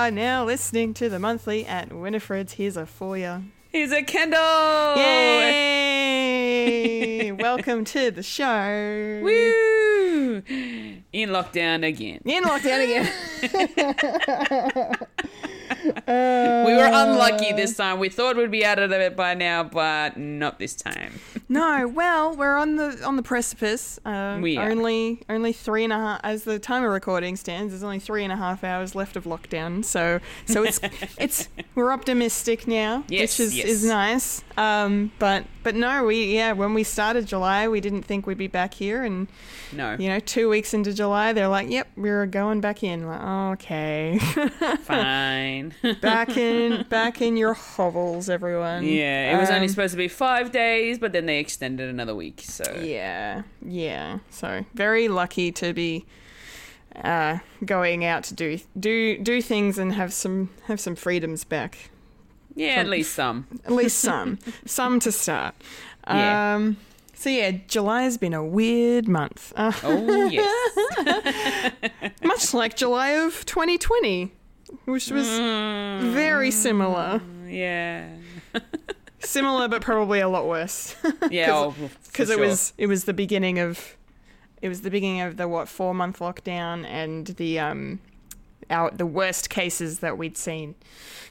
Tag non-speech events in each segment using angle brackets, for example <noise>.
are now listening to the monthly at Winifred's Here's a For Ya. He's a Kendall. Yay! <laughs> Welcome to the show. Woo! In lockdown again. In lockdown again. <laughs> We were unlucky uh. this time. We thought we'd be out of it by now, but not this time. No, well, we're on the on the precipice. Uh, We are. only only three and a half. As the time of recording stands, there's only three and a half hours left of lockdown. So so it's <laughs> it's we're optimistic now, Yes, which is yes. is nice. Um, but but no, we yeah, when we started July, we didn't think we'd be back here, and No. you know, two weeks into July, they're like, "Yep, we're going back in." Like, okay, <laughs> Fine. <laughs> back in, back in your hovels, everyone. yeah, it was only Um, supposed to be five days, but then they extended another week. So Yeah, yeah. So very lucky to be uh, going out to do do do things and have some have some freedoms back. yeah, at least some. <laughs> At least some, some to start. Yeah. Um, so yeah, July has been a weird month, uh, <laughs> Oh yes. <laughs> much like July of 2020, which was Mm. very similar. Yeah. Similar, but probably a lot worse. <laughs> Yeah. oh, because it sure. was it was the beginning of it was the beginning of the what four month lockdown and the um our the worst cases that we'd seen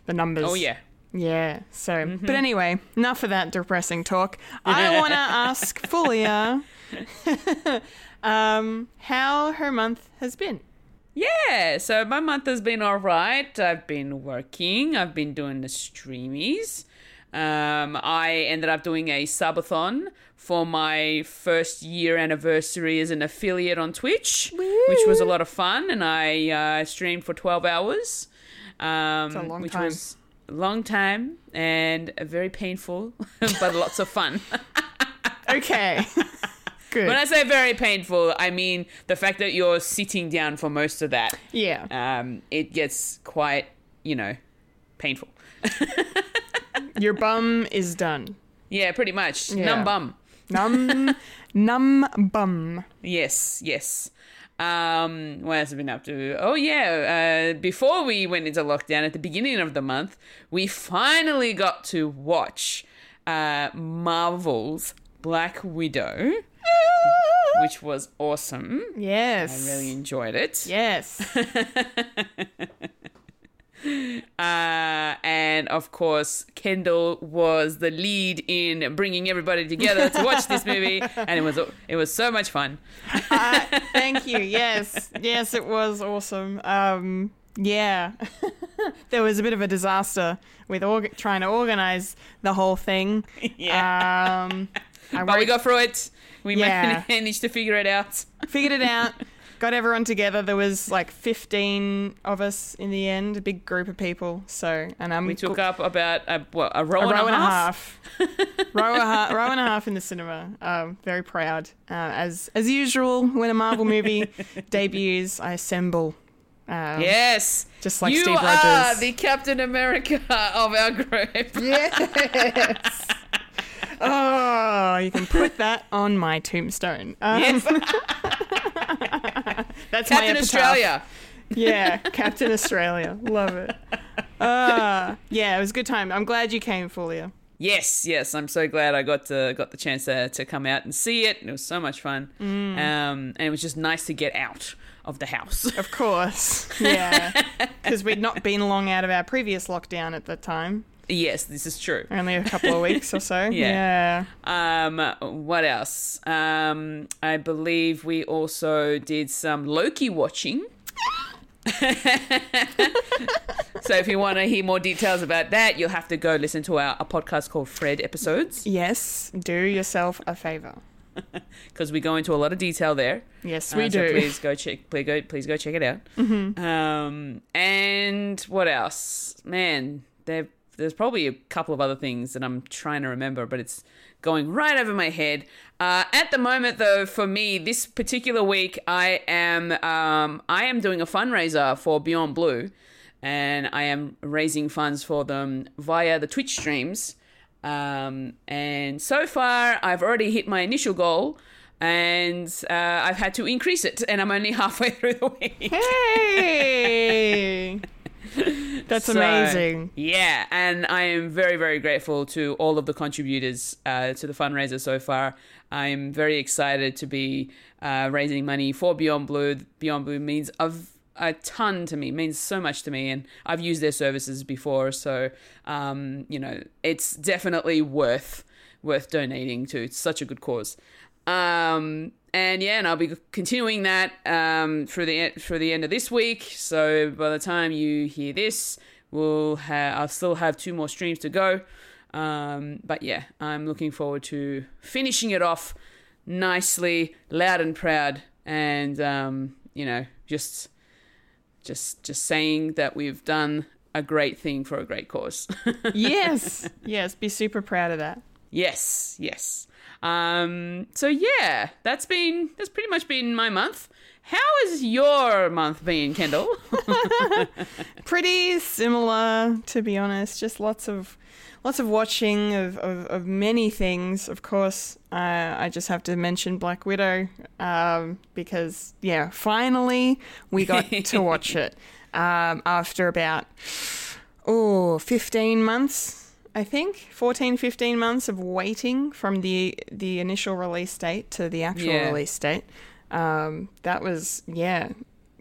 the numbers Oh yeah. yeah so Mm-hmm. but anyway enough of that depressing talk i <laughs> want to ask fulia <laughs> um how her month has been Yeah, so my month has been all right. I've been working. I've been doing the streamies. Um, I ended up doing a subathon for my first year anniversary as an affiliate on Twitch, which was a lot of fun, and I uh, streamed for twelve hours. Um, a long which time. was a long time and a very painful, <laughs> but lots of fun. <laughs> okay <laughs> good when I say very painful, I mean the fact that you're sitting down for most of that yeah um, it gets quite, you know, painful. Your bum is done Yeah, pretty much. Yeah. Numb bum. numb <laughs> numb bum Yes, yes. Um, what else have I been up to? Oh yeah, uh, before we went into lockdown at the beginning of the month, we finally got to watch uh, Marvel's Black Widow, <gasps> which was awesome. yes I really enjoyed it. yes <laughs> <laughs> Uh, and of course, Kendall was the lead in bringing everybody together to watch this <laughs> movie, and it was it was so much fun. Uh, <laughs> thank you. Yes, yes, it was awesome. Um, yeah, there was a bit of a disaster with org- trying to organize the whole thing. Yeah. Um, But we got through it. We Yeah. managed to figure it out. figured it out. Got everyone together. There was like fifteen of us in the end, a big group of people. So, and um, We took up about a, what, a row, a and, row a half. row, a ha- row and a half in the cinema. Um, very proud. Uh, as as usual, when a Marvel movie <laughs> debuts, I assemble. Um, Yes, Just like you Steve are Rogers. the Captain America of our group. Yes. Oh, you can put that on my tombstone. Um, Yes. <laughs> That's Captain. Australia. Yeah, <laughs> Captain Australia. Love it. Uh, yeah, it was a good time. I'm glad you came, Fulia. Yes, yes, I'm so glad I got to got the chance to, to come out and see it. It was so much fun, Mm. um, and it was just nice to get out of the house. Of course. Yeah. <laughs> Because we'd not been long out of our previous lockdown at the time. Yes, this is true. Only a couple of weeks or so. <laughs> Yeah. yeah. Um, what else? Um, I believe we also did some Loki watching. <laughs> so if you want to hear more details about that, you'll have to go listen to our a podcast called Fred episodes Yes, do yourself a favor. <laughs> because we go into a lot of detail there. Yes, Uh, we so do. please go check. Please go. Please go check it out. Um, and what else? Man, there, there's probably a couple of other things that I'm trying to remember, but it's going right over my head. Uh, at the moment, though, for me, this particular week, I am um, I am doing a fundraiser for Beyond Blue, and I am raising funds for them via the Twitch streams. Um, and so far, I've already hit my initial goal, and uh, I've had to increase it, and I'm only <laughs> halfway through the week. Hey! <laughs> <laughs> That's So, amazing. Yeah, and I am very, very grateful to all of the contributors uh, to the fundraiser so far. I'm very excited to be uh, raising money for Beyond Blue. Beyond Blue means a, a ton to me, means so much to me, and I've used their services before, so um, you know it's definitely worth worth donating to. It's such a good cause. Um, and yeah, and I'll be continuing that um, through the through the end of this week. So by the time you hear this, we'll have I'll still have two more streams to go. Um, but yeah, I'm looking forward to finishing it off nicely, loud and proud, and um, you know, just just just saying that we've done a great thing for a great cause. <laughs> yes, yes, be super proud of that. Yes, yes. Um, so yeah, that's been that's pretty much been my month. How has your month been, Kendall? <laughs> Pretty similar, to be honest. Just lots of lots of watching of, of, of many things. Of course, uh, I just have to mention Black Widow um, because yeah, finally we got to <laughs> watch it um, after about oh 15 months. I think 14, 15 months of waiting from the the initial release date to the actual Yeah. release date. Um, that was yeah,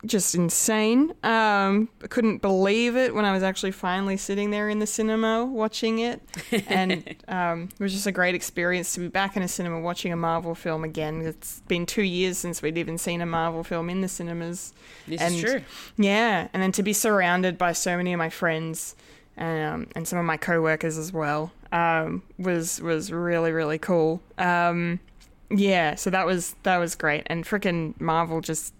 just insane. Um, I couldn't believe it when I was actually finally sitting there in the cinema watching it, and <laughs> um, it was just a great experience to be back in a cinema watching a Marvel film again. It's been two years since we'd even seen a Marvel film in the cinemas. This And- is true. Yeah, and then to be surrounded by so many of my friends um, and some of my coworkers as well um, was was really really cool. Um, yeah, so that was that was great, and freaking Marvel just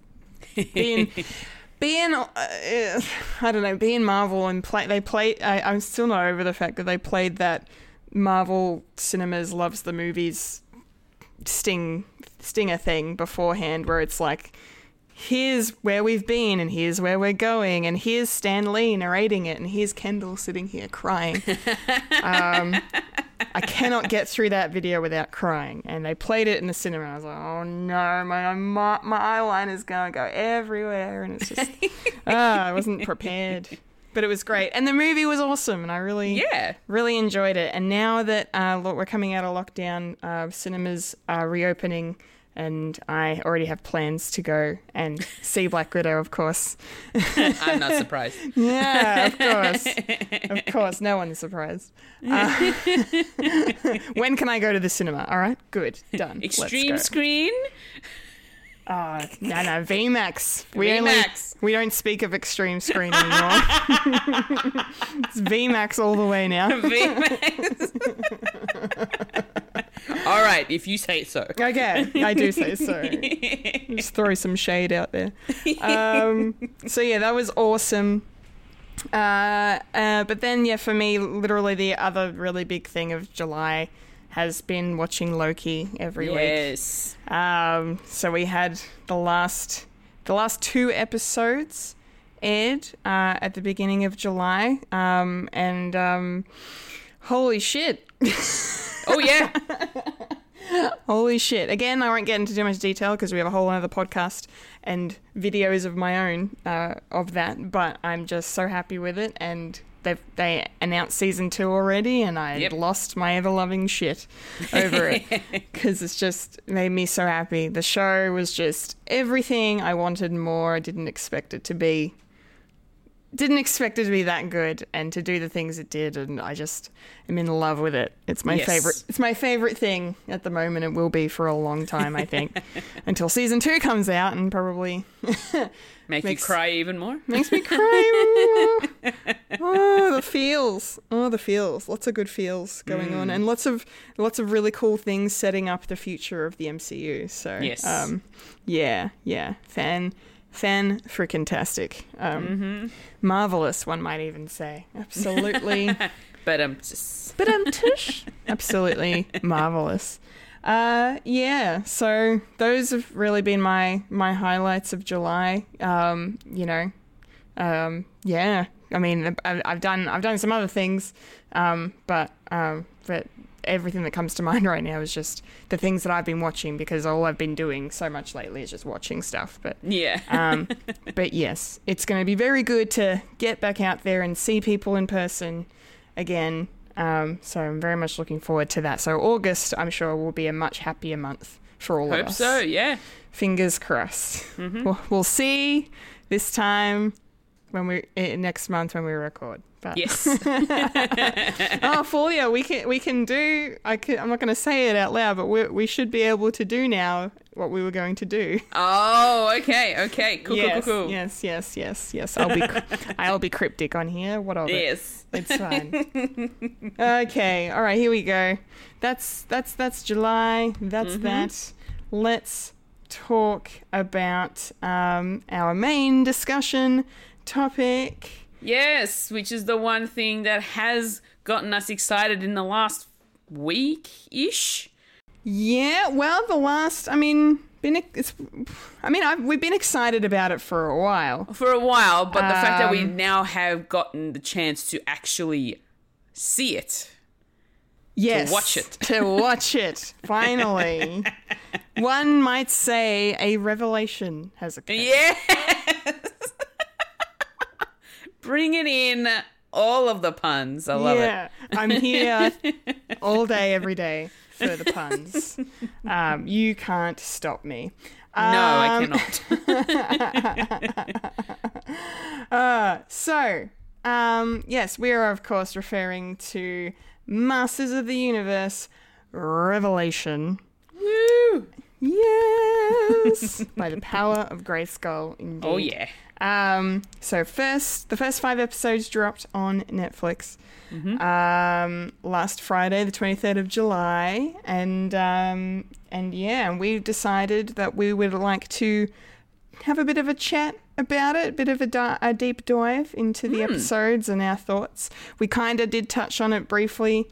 being <laughs> being uh, I don't know being Marvel and play they play. I, I'm still not over the fact that they played that Marvel Cinemas loves the movies sting stinger thing beforehand, where it's like here's where we've been and here's where we're going and here's Stan Lee narrating it and here's Kendall sitting here crying. <laughs> um, I cannot get through that video without crying. And they played it in the cinema. And I was like, oh no, my my, my eyeliner's gonna go everywhere, and it's just <laughs> ah, I wasn't prepared. But it was great, and the movie was awesome, and I really Yeah. really enjoyed it. And now that uh, look, we're coming out of lockdown, uh, cinemas are reopening, and I already have plans to go and see Black Widow, of course. <laughs> I'm not surprised. <laughs> Yeah, of course, of course. No one's surprised. Uh, <laughs> when can I go to the cinema? All right, good, done. Extreme screen. Oh, no, no, VMAX. We only we don't speak of extreme screen anymore. it's VMAX all the way now. VMAX. <laughs> All right, if you say so. Okay, I do say so. <laughs> Just throw some shade out there. Um, so yeah, that was awesome. Uh, uh, but then yeah, for me, literally the other really big thing of July has been watching Loki every week. Yes. Um, so we had the last the last two episodes aired uh, at the beginning of July, um, and um, holy shit. Oh yeah. <laughs> Holy shit. Again, I won't get into too much detail because we have a whole other podcast and videos of my own uh, of that, but I'm just so happy with it and they've they announced season 2 already and I Yep. lost my ever loving shit over it <laughs> cuz it's just made me so happy. The show was just everything I wanted more. I didn't expect it to be didn't expect it to be that good and to do the things it did and I just am in love with it. It's my Yes. favorite it's my favorite thing at the moment and will be for a long time I think <laughs> until season 2 comes out and probably <laughs> Make Makes- you cry even more. makes me cry. even more. <laughs> oh, the feels. Oh, the feels. Lots of good feels going Mm. on and lots of lots of really cool things setting up the future of the MCU. So, Yes. um yeah, yeah. Fan fan freaking tastic. Um Mm-hmm. marvelous one might even say. Absolutely. <laughs> But um, just- but um tush. Absolutely marvelous. Uh yeah, so those have really been my my highlights of July. Um, you know, um yeah. I mean, I- I've done I've done some other things, um, but um, but everything that comes to <laughs> mind right now is just the things that I've been watching because all I've been doing so much lately is just watching stuff. But Yeah. um, <laughs> but yes, it's going to be very good to get back out there and see people in person again. Um, so I'm very much looking forward to that. So August, I'm sure, will be a much happier month for all Hope of us. Hope so. Yeah. Fingers crossed. Mhm. We'll, we'll see this time when we eh, next month when we record. But Yes. <laughs> oh, Fulia, we can we can do. I can, I'm not going to say it out loud, but we we should be able to do now what we were going to do. oh, okay. Okay. Cool. yes, cool. Cool. Cool. yes, yes, yes, yes. I'll be <laughs> I'll be cryptic on here. What of it? Yes. It's fine. <laughs> okay, all right, here we go. That's that's that's July. That's Mhm. that. Let's talk about um, our main discussion topic. Yes, which is the one thing that has gotten us excited in the last week ish. Yeah, well, the last. I mean, been it's. I mean, I've, we've been excited about it for a while. For a while, but the fact that we Um, now have gotten the chance to actually see it. Yes, watch it. to watch it. <laughs> Finally, one might say a revelation has occurred. Yes! Bringing in all of the puns. I love it. I'm here <laughs> all day, every day for the puns. Um, you can't stop me. No, I Um, cannot. <laughs> Uh, so, um, yes, we are of course referring to Masters of the Universe Revelation. Woo! Yes, by the power of Grayskull. Indeed. Oh, yeah. Um, so first, the first five episodes dropped on Netflix Mm-hmm. um, last Friday, the twenty third of July, and um, and yeah, we decided that we would like to have a bit of a chat about it, a bit of a, di- a deep dive into the Hmm. episodes and our thoughts. We kind of did touch on it briefly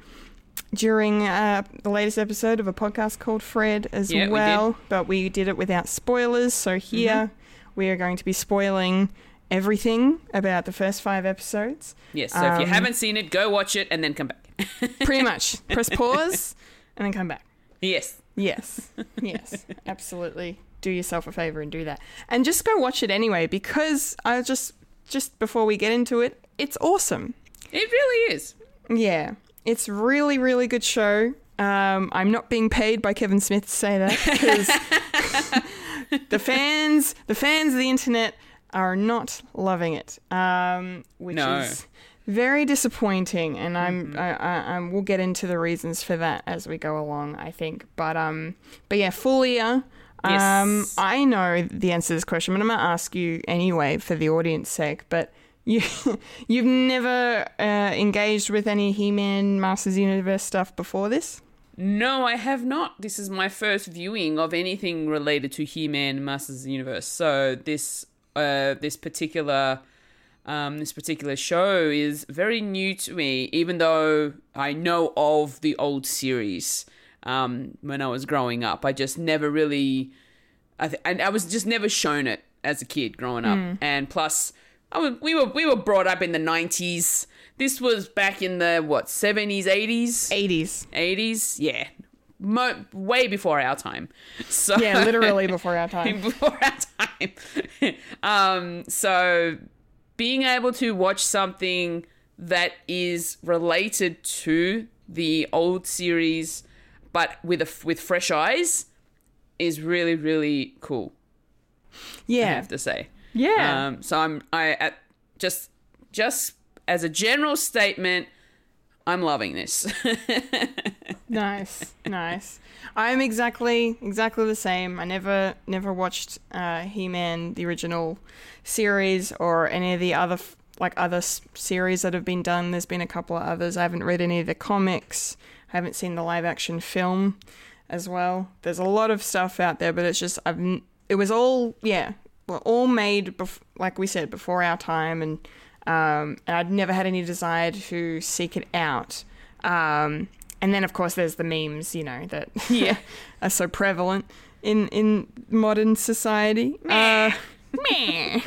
during uh, the latest episode of a podcast called Fred as Yeah, we well, but we did it without spoilers. So here Mm-hmm. We are going to be spoiling everything about the first five episodes. Yes, so if you Um, haven't seen it, go watch it and then come back. <laughs> Pretty much. Press pause and then come back. yes. Yes. Yes. Absolutely. Do yourself a favor and do that. And just go watch it anyway because I just just before we get into it, it's awesome. It really is. Yeah. It's really really good show. Um, I'm not being paid by Kevin Smith to say that <laughs> because the fans, the fans of the internet are not loving it, um, which No. is very disappointing. And I'm, I, I, I, we'll get into the reasons for that as we go along, I think. But um, but yeah, Fulia. Um, Yes. I know the answer to this question, but I'm gonna ask you anyway for the audience sake. But you, <laughs> you've never uh, engaged with any He-Man Masters Universe stuff before this. No, I have not. This is my first viewing of anything related to He-Man Masters of the Universe. So this uh, this particular um, this particular show is very new to me, even though I know of the old series um, when I was growing up. I just never really, I, th- I I was just never shown it as a kid growing up, and plus. I was, we were we were brought up in the nineties. This was back in the what seventies, eighties. 80s. 80s yeah Mo- way before our time <laughs> so Yeah, literally before our time. <laughs> before our time <laughs> um so being able to watch something that is related to the old series but with a with fresh eyes is really really cool Yeah, i have to say Yeah. um, so I'm I at just just as a general statement, I'm loving this. <laughs> nice. Nice. I'm exactly exactly the same. I never never watched uh, He-Man the original series or any of the other like other s- series that have been done. There's been a couple of others. I haven't read any of the comics. I haven't seen the live action film as well. There's a lot of stuff out there, but it's just I've it was all yeah, were all made bef- like we said before our time, and um, and I'd never had any desire to seek it out. Um, and then of course there's the memes, you know, that <laughs> Yeah. <laughs> are so prevalent in in modern society. Uh, <laughs> meh.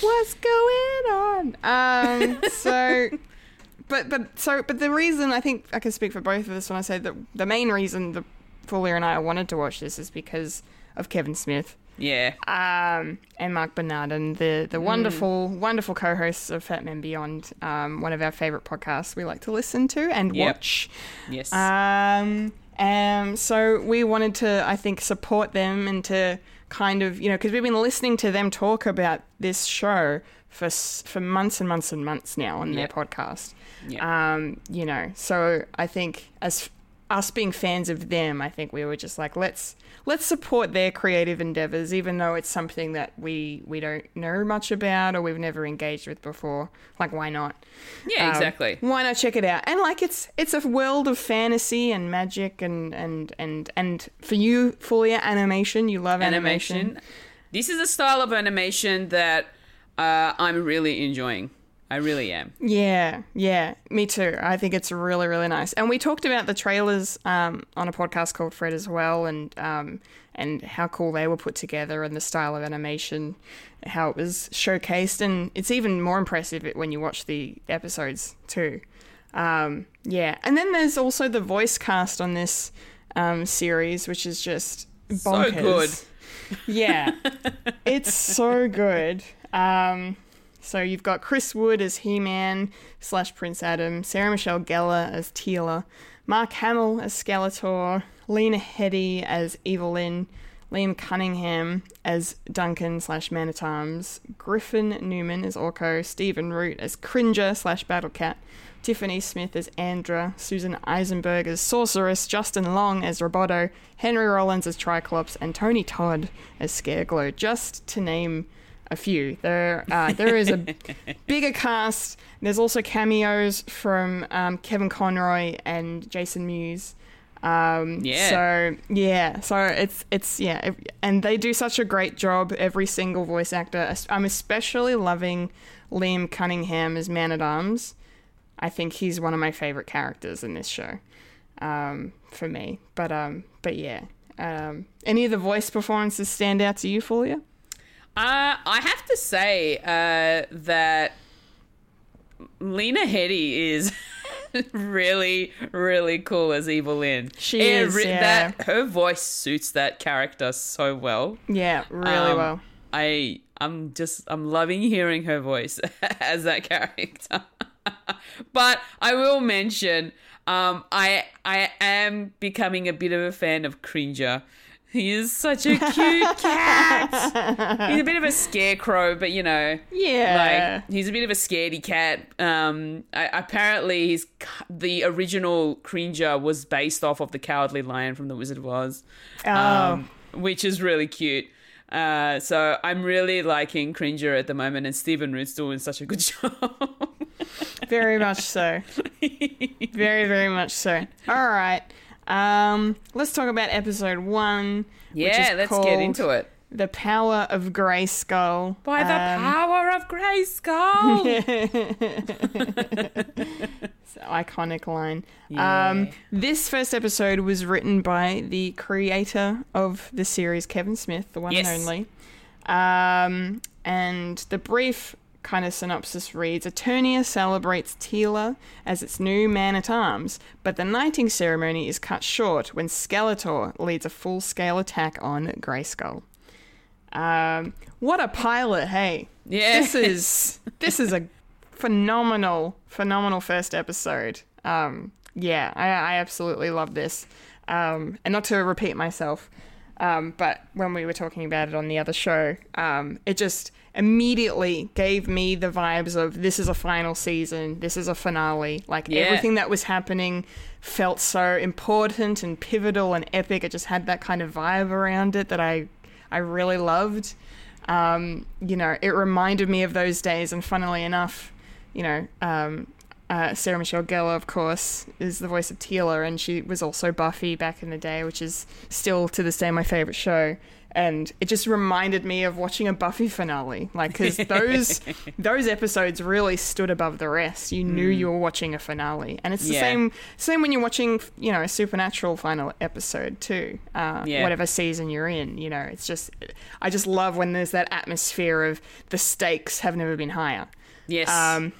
What's going on? Um, so but but so but the reason I think I can speak for both of us when I say that the main reason the Fulia and I wanted to watch this is because of Kevin Smith Yeah. um, and Marc Bernardin and the Mm. the wonderful wonderful co-hosts of Fat Man Beyond, um, one of our favorite podcasts we like to listen to and Yep. watch. Yes. Um, um, so we wanted to, I think, support them and to kind of, you know, because we've been listening to them talk about this show for for months and months and months now on their podcast. Yeah. Um, you know, so I think as us being fans of them, I think we were just like, let's let's support their creative endeavors, even though it's something that we we don't know much about or we've never engaged with before. Like, why not? yeah, Um, exactly. Why not check it out? And like it's it's a world of fantasy and magic and and and and for you, Fulia animation, you love animation. animation. This is a style of animation that uh, I'm really enjoying. I really am. Yeah, yeah, me too. I think it's really, really nice. And we talked about the trailers um, on a podcast called Fred as well, and um, and how cool they were put together and the style of animation, how it was showcased, and it's even more impressive when you watch the episodes too. Um, yeah, and then there's also the voice cast on this um, series, which is just So bonkers. good. Yeah, <laughs> it's so good. So you've got Chris Wood as He-Man slash Prince Adam, Sarah Michelle Gellar as Teela, Mark Hamill as Skeletor, Lena Headey as Evil-Lyn, Liam Cunningham as Duncan slash Man at Arms, Griffin Newman as Orko, Stephen Root as Cringer slash Battlecat, Tiffany Smith as Andra, Susan Eisenberg as Sorceress, Justin Long as Roboto, Henry Rollins as Triclops, and Tony Todd as Scareglow, just to name a few. There, uh, there is a <laughs> bigger cast. There's also cameos from um, Kevin Conroy and Jason Mewes. Um, Yeah. So yeah, so it's it's yeah, and they do such a great job. Every single voice actor. I'm especially loving Liam Cunningham as Man at Arms. I think he's one of my favorite characters in this show, um, for me. But um, but yeah. Um, any of the voice performances stand out to you, Fulia? Uh, I have to say uh, that Lena Headey is <laughs> really, really cool as Evil Evelyn. She It is, yeah. That her voice suits that character so well. Yeah, really Um, well. I I'm just I'm loving hearing her voice <laughs> as that character. <laughs> but I will mention um I I am becoming a bit of a fan of Cringer. He is such a cute cat. <laughs> He's a bit of a scarecrow, but you know, Yeah. like he's a bit of a scaredy cat. Um, I, apparently, he's the original Cringer was based off of the Cowardly Lion from The Wizard of Oz, Oh. um, which is really cute. Uh, so I'm really liking Cringer at the moment, and Stephen Root's doing such a good <laughs> job. Very much so. <laughs> very, very much so. All right. Um, let's talk about episode one. which yeah, let's get into it. The Power of Grayskull. By the Um, power of Grayskull. <laughs> An iconic line. Yeah. Um, this first episode was written by the creator of the series, Kevin Smith, the one Yes. and only. Um, and the brief kind of synopsis reads Eternia celebrates Teela as its new man at arms, but the knighting ceremony is cut short when Skeletor leads a full scale attack on Grayskull. Um, what a pilot, hey! Yeah. This <laughs> is this is a phenomenal, phenomenal first episode. Um, yeah, I, I absolutely love this. Um, and not to repeat myself, um, but when we were talking about it on the other show, um, it just immediately gave me the vibes of this is a final season, this is a finale. Like Yeah. everything that was happening felt so important and pivotal and epic. It just had that kind of vibe around it that I I really loved. Um, you know, it reminded me of those days, and funnily enough, you know, um, uh, Sarah Michelle Gellar, of course, is the voice of Teela, and she was also Buffy back in the day, which is still to this day my favorite show. And it just reminded me of watching a Buffy finale, like because <laughs> those those episodes really stood above the rest. You knew you were watching a finale, and it's the Yeah. same same when you're watching, you know, a Supernatural final episode too. Uh, Yeah. Whatever season you're in, you know, it's just I just love when there's that atmosphere of the stakes have never been higher. yes. Um,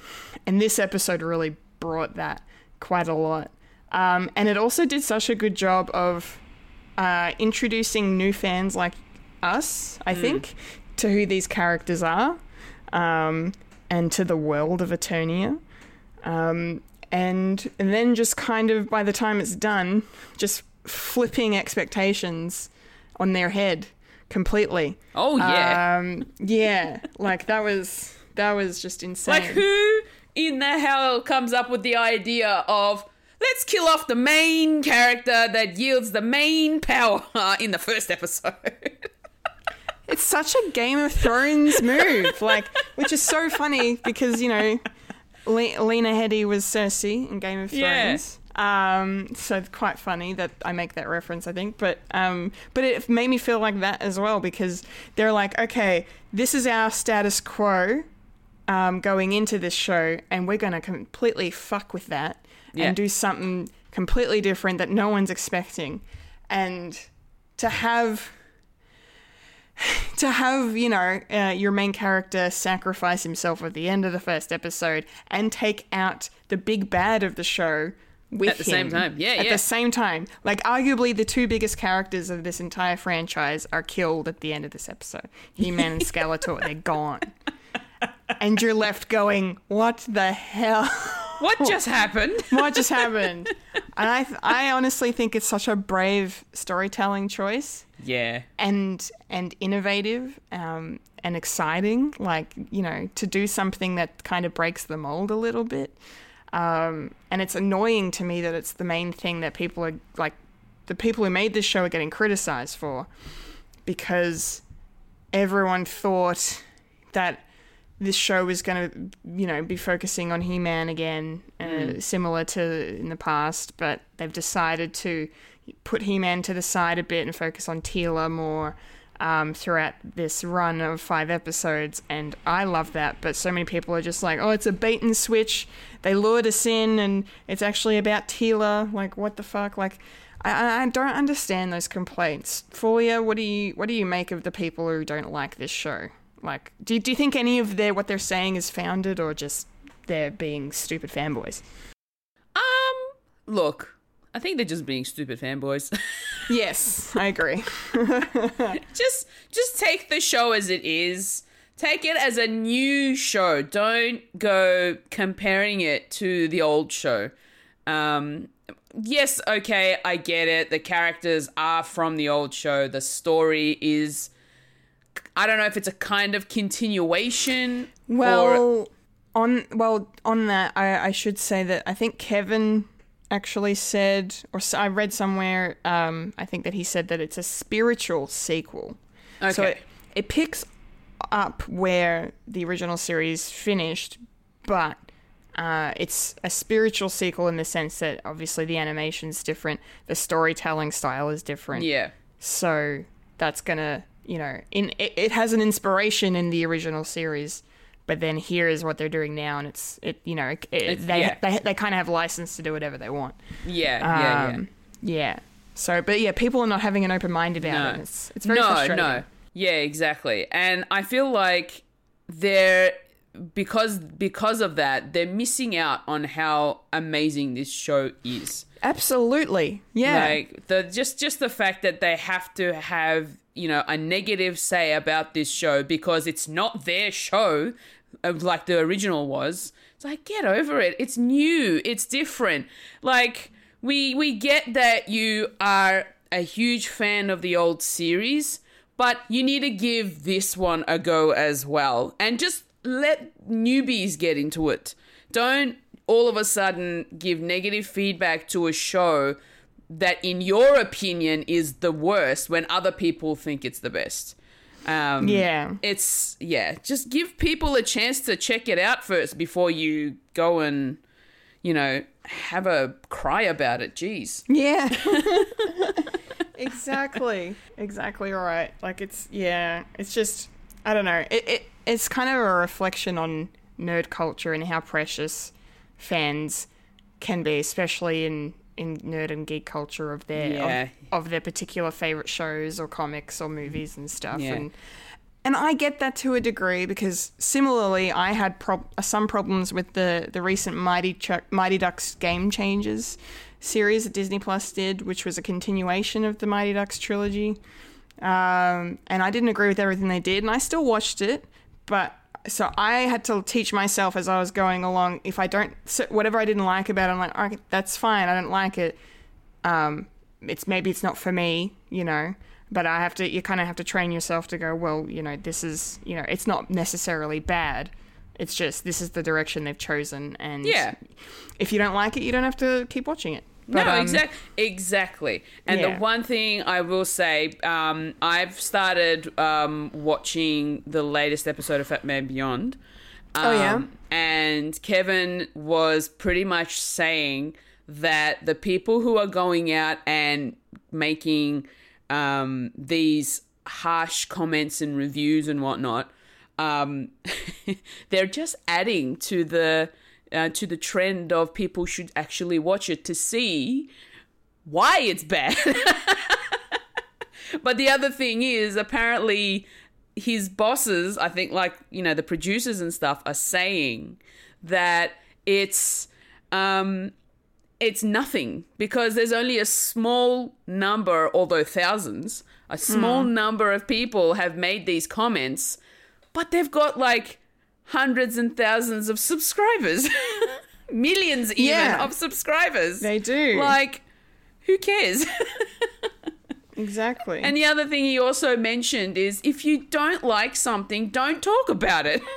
and this episode really brought that quite a lot. Um, and it also did such a good job of uh, introducing new fans like us, I think, to who these characters are um, and to the world of Eternia. Um, and, and then just kind of by the time it's done, just flipping expectations on their head completely. Oh yeah. Um, yeah, like that was that was just insane. like who in the hell comes up with the idea of let's kill off the main character that yields the main power <laughs> in the first episode? <laughs> It's such a Game of Thrones move, like, which is so funny because you know, Le- Lena Headey was Cersei in Game of Yeah. Thrones. Um, so it's quite funny that I make that reference, I think. But um, but it made me feel like that as well because they're like, okay, this is our status quo um, going into this show, and we're going to completely fuck with that Yeah. and do something completely different that no one's expecting, and to have to have you know uh, your main character sacrifice himself at the end of the first episode and take out the big bad of the show with At the same time. Yeah, at yeah. the same time like arguably the two biggest characters of this entire franchise are killed at the end of this episode he-man and skeletor they're gone <laughs> and you're left going what the hell what just happened? <laughs> what just happened and i i honestly think it's such a brave storytelling choice Yeah. and and innovative um, and exciting like you know to do something that kind of breaks the mold a little bit um, and it's annoying to me that it's the main thing that people are like the people who made this show are getting criticized for because everyone thought that this show was going to, you know, be focusing on He-Man again, uh, similar to in the past, but they've decided to put He-Man to the side a bit and focus on Teela more um, throughout this run of five episodes, and I love that. But so many people are just like, "Oh, it's a bait and switch. They lured us in, and it's actually about Teela. Like, what the fuck? Like." I- I, I don't understand those complaints. Fulia, what do you what do you make of the people who don't like this show? Like, do do you think any of their what they're saying is founded or just they're being stupid fanboys? Um, look, I think they're just being stupid fanboys. <laughs> Yes, I agree. <laughs> just just take the show as it is. Take it as a new show. Don't go comparing it to the old show. Um yes, okay, I get it. The characters are from the old show. The story is I don't know if it's a kind of continuation or Well, on well on that, I, I should say that I think Kevin actually said, or I read somewhere, um, I think that he said that it's a spiritual sequel. So Okay. it, it picks up where the original series finished, but uh, it's a spiritual sequel in the sense that obviously the animation's different, the storytelling style is different. yeah. So that's gonna, you know, in it, it has an inspiration in the original series, but then here is what they're doing now, and it's it, you know, it, It's- they yeah. they they kind of have license to do whatever they want. Yeah, yeah, yeah. Um, yeah. So, but yeah, people are not having an open mind about No. it. It's it's very no, frustrating. no. Yeah, exactly. And I feel like they're because because of that, they're missing out on how amazing this show is. Absolutely. Yeah. Like the just just the fact that they have to have, you know, a negative say about this show because it's not their show uh, like the original was. It's like get over it. It's new. It's different. Like we we get that you are a huge fan of the old series, but you need to give this one a go as well. And just let newbies get into it. Don't all of a sudden give negative feedback to a show that, in your opinion, is the worst when other people think it's the best. Um, Yeah. It's, yeah, just give people a chance to check it out first before you go and, you know, have a cry about it. Jeez. Yeah. <laughs> <laughs> exactly. Exactly right. Like it's yeah, it's just I don't know. It, it it's kind of a reflection on nerd culture and how precious fans can be, especially in in nerd and geek culture of their Yeah. of, of their particular favorite shows or comics or movies and stuff Yeah. and and I get that to a degree because similarly, I had prob- some problems with the the recent Mighty Chuck, Mighty Ducks Game Changers series that Disney Plus did, which was a continuation of the Mighty Ducks trilogy. Um, and I didn't agree with everything they did, and I still watched it, but so I had to teach myself as I was going along. If I don't, so whatever I didn't like about it, I'm like, all right, that's fine. I don't like it. Um, it's maybe it's not for me, you know. But I have to. You kind of have to train yourself to go. Well, you know, this is, you know, it's not necessarily bad. It's just this is the direction they've chosen, and Yeah. if you don't like it, you don't have to keep watching it. But, no, um, exact, exactly. And yeah. the one thing I will say, um, I've started um, watching the latest episode of Fat Man Beyond. Oh, yeah? Um, And Kevin was pretty much saying that the people who are going out and making um, these harsh comments and reviews and whatnot, um, <laughs> they're just adding to the uh, to the trend of people should actually watch it to see why it's bad. <laughs> but the other thing is, apparently, his bosses, I think, like you know, the producers and stuff, are saying that it's um, it's nothing because there's only a small number, although thousands, a small number of people have made these comments, but they've got like hundreds and thousands of subscribers, <laughs> millions even Yeah. of subscribers. They do. Like, who cares? <laughs> exactly. and the other thing he also mentioned is if you don't like something, don't talk about it. <laughs>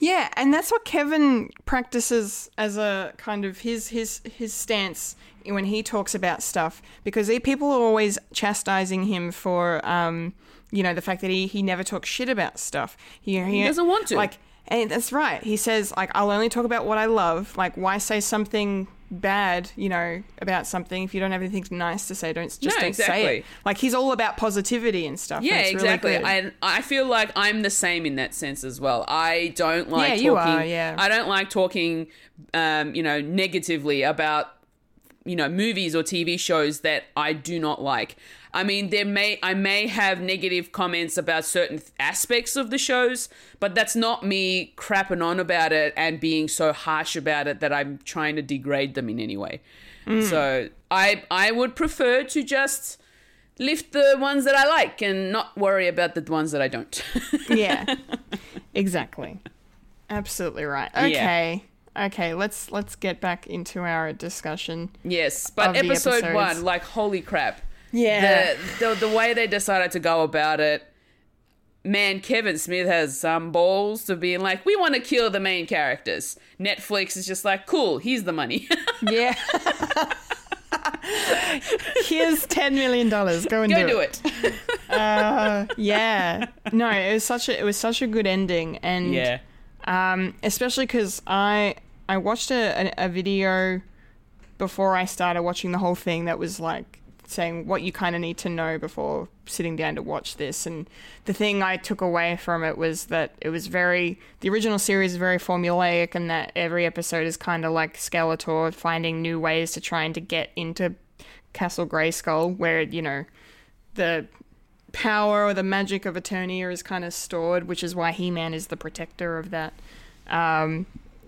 Yeah, and that's what Kevin practices as a kind of his his his stance when he talks about stuff because he, people are always chastising him for um you know the fact that he he never talks shit about stuff. He, he, doesn't want to. Like and that's right. He says like I'll only talk about what I love. Like why say something bad, you know, about something if you don't have anything nice to say, don't just No, don't say it. Like he's all about positivity and stuff. Yeah, really exactly. good. and I feel like I'm the same in that sense as well. I don't like Yeah, talking. you are, yeah. I don't like talking, um, you know, negatively about you know movies or TV shows that I do not like. I mean, there may I may have negative comments about certain aspects of the shows, but that's not me crapping on about it and being so harsh about it that I'm trying to degrade them in any way. Mm. So I I would prefer to just lift the ones that I like and not worry about the ones that I don't. <laughs> yeah exactly absolutely right okay okay let's let's get back into our discussion yes, but episode one, like holy crap. yeah The, the the way they decided to go about it, man, Kevin Smith has some balls to being like, we want to kill the main characters. Netflix is just like, cool, here's the money. <laughs> yeah <laughs> here's 10 million dollars go and Go do, do it, it. <laughs> Uh, yeah no it was such a it was such a good ending and yeah. um, especially because I I watched a, a, a video before I started watching the whole thing that was like saying what you kind of need to know before sitting down to watch this and the thing I took away from it was that it was very the original series is very formulaic and that every episode is kind of like Skeletor finding new ways to trying to get into Castle Grayskull where you know the power or the magic of Eternia is kind of stored, which is why He Man is the protector of that. Um,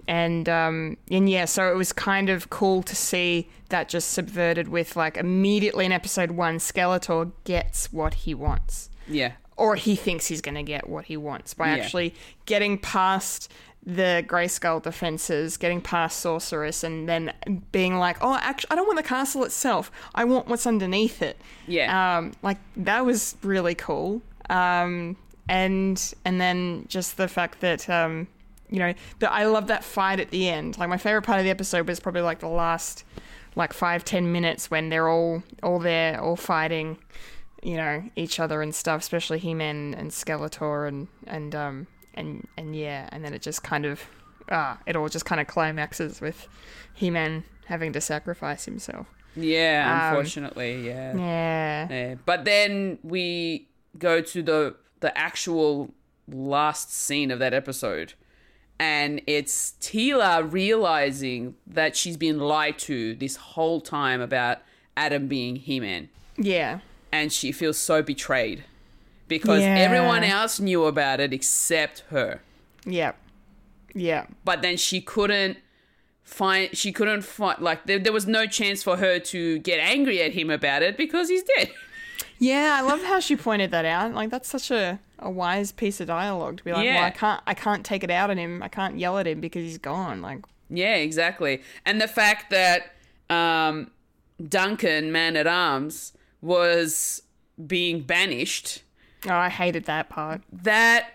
and um, and yeah, so it was kind of cool to see that just subverted with like immediately in episode one, Skeletor gets what he wants, Yeah. or he thinks he's going to get what he wants by Yeah. actually getting past the Grayskull defenses, getting past Sorceress, and then being like, oh, actually, I don't want the castle itself. I want what's underneath it Yeah. um, like that was really cool. Um, and and then just the fact that um, you know, that I love that fight at the end. Like my favorite part of the episode was probably like the last like five ten minutes when they're all all there, all fighting, you know, each other and stuff. Especially He Man and Skeletor and and um and and yeah, and then it just kind of ah, it all just kind of climaxes with He Man having to sacrifice himself. yeah, um, unfortunately, yeah. Yeah. Yeah. But then we go to the the actual last scene of that episode. And it's Teela realizing that she's been lied to this whole time about Adam being He Man. Yeah. And she feels so betrayed. because Yeah. everyone else knew about it except her. Yeah. Yeah. But then she couldn't find she couldn't find like there, there was no chance for her to get angry at him about it because he's dead. <laughs> Yeah, I love how she pointed that out. Like that's such a, a wise piece of dialogue to be like, Yeah. well, I can't I can't take it out on him. I can't yell at him because he's gone. Like, Yeah, exactly. And the fact that um, Duncan, man at arms, was being banished, oh, I hated that part. that,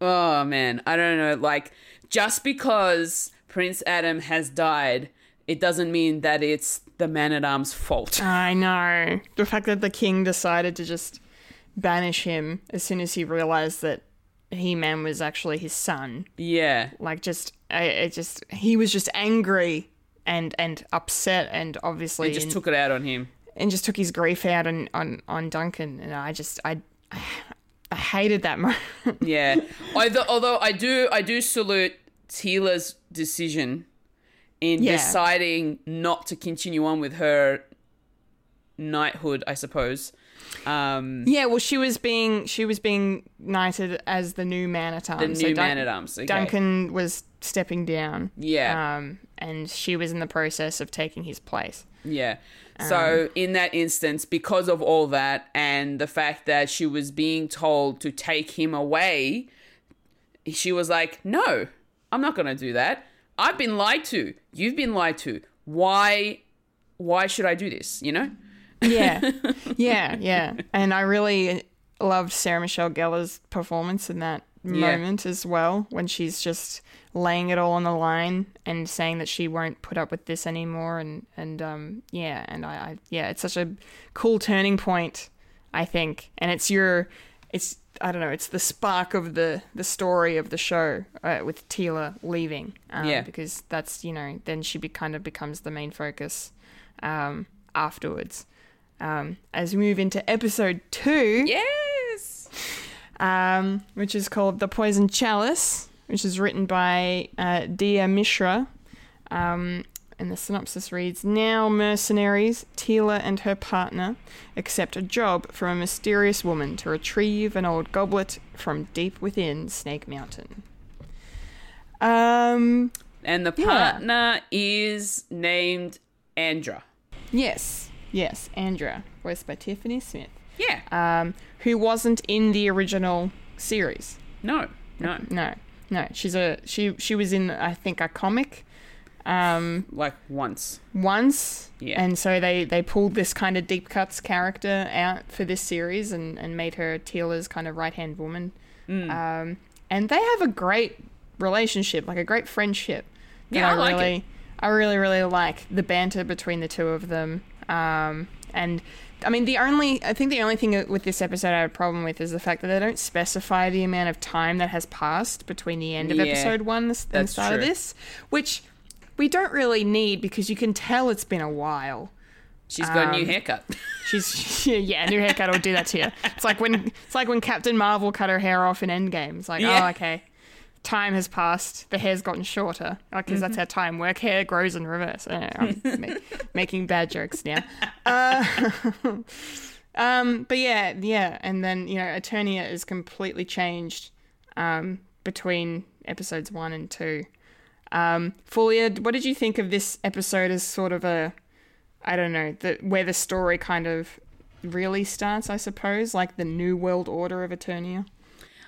oh man, I don't know. Like, just because Prince Adam has died, it doesn't mean that it's the man at arms' fault. I know the fact that the king decided to just banish him as soon as he realized that He Man was actually his son. Yeah. Like, just I, it just he was just angry and and upset and obviously It just and- took it out on him. and just took his grief out on on on Duncan. And I just I I hated that moment. <laughs> Yeah. although, although I do I do salute Teela's decision in Yeah. deciding not to continue on with her knighthood, I suppose. Um, yeah, well, she was being she was being knighted as the new man at arms. the So new Dun- man at arms. Okay. Duncan was stepping down. Yeah. Um, and she was in the process of taking his place. Yeah. So in that instance, because of all that and the fact that she was being told to take him away, she was like, "No, I'm not going to do that. I've been lied to. You've been lied to. Why why should I do this, you know?" Yeah, <laughs> yeah, yeah. And I really loved Sarah Michelle Gellar's performance in that Yeah. moment as well, when she's just laying it all on the line and saying that she won't put up with this anymore. And and um, yeah, and I, I yeah, it's such a cool turning point, I think. And it's your, it's I don't know, it's the spark of the the story of the show uh, with Teela leaving. Um, Yeah. because that's you know then she be, kind of becomes the main focus um, afterwards. Um, as we move into episode two, Yes. um, which is called The Poison Chalice, which is written by uh, Diya Mishra. Um, and the synopsis reads Now, mercenaries, Teela and her partner accept a job from a mysterious woman to retrieve an old goblet from deep within Snake Mountain. Um, And the Yeah. partner is named Andra. yes, yes, Andra, voiced by Tiffany Smith, Yeah. um, who wasn't in the original series. No. No. No, no, she's a she. She was in I think a comic, um, Like once. once, Yeah. and so they they pulled this kind of deep cuts character out for this series and and made her Teela's kind of right hand woman. Mm. Um, and they have a great relationship, like a great friendship. Yeah, I like really, it. I really, really like the banter between the two of them. Um, and I mean, the only, I think the only thing with this episode I have a problem with is the fact that they don't specify the amount of time that has passed between the end of Yeah, episode one and the start of this, which we don't really need because you can tell it's been a while. She's got a new Um, haircut. She's <laughs> yeah, new haircut will do that to you. It's like when it's like when Captain Marvel cut her hair off in Endgame. It's like, Yeah. oh, okay, time has passed. The hair's gotten shorter because that's how time work. Hair grows in reverse. Know, I'm ma- <laughs> making bad jokes now. Uh, <laughs> um, but yeah, yeah, and then you know, Eternia is completely changed um, between episodes one and two. Um, Fulia, what did you think of this episode as sort of a I don't know, the where the story kind of really starts, I suppose, like the new world order of Eternia.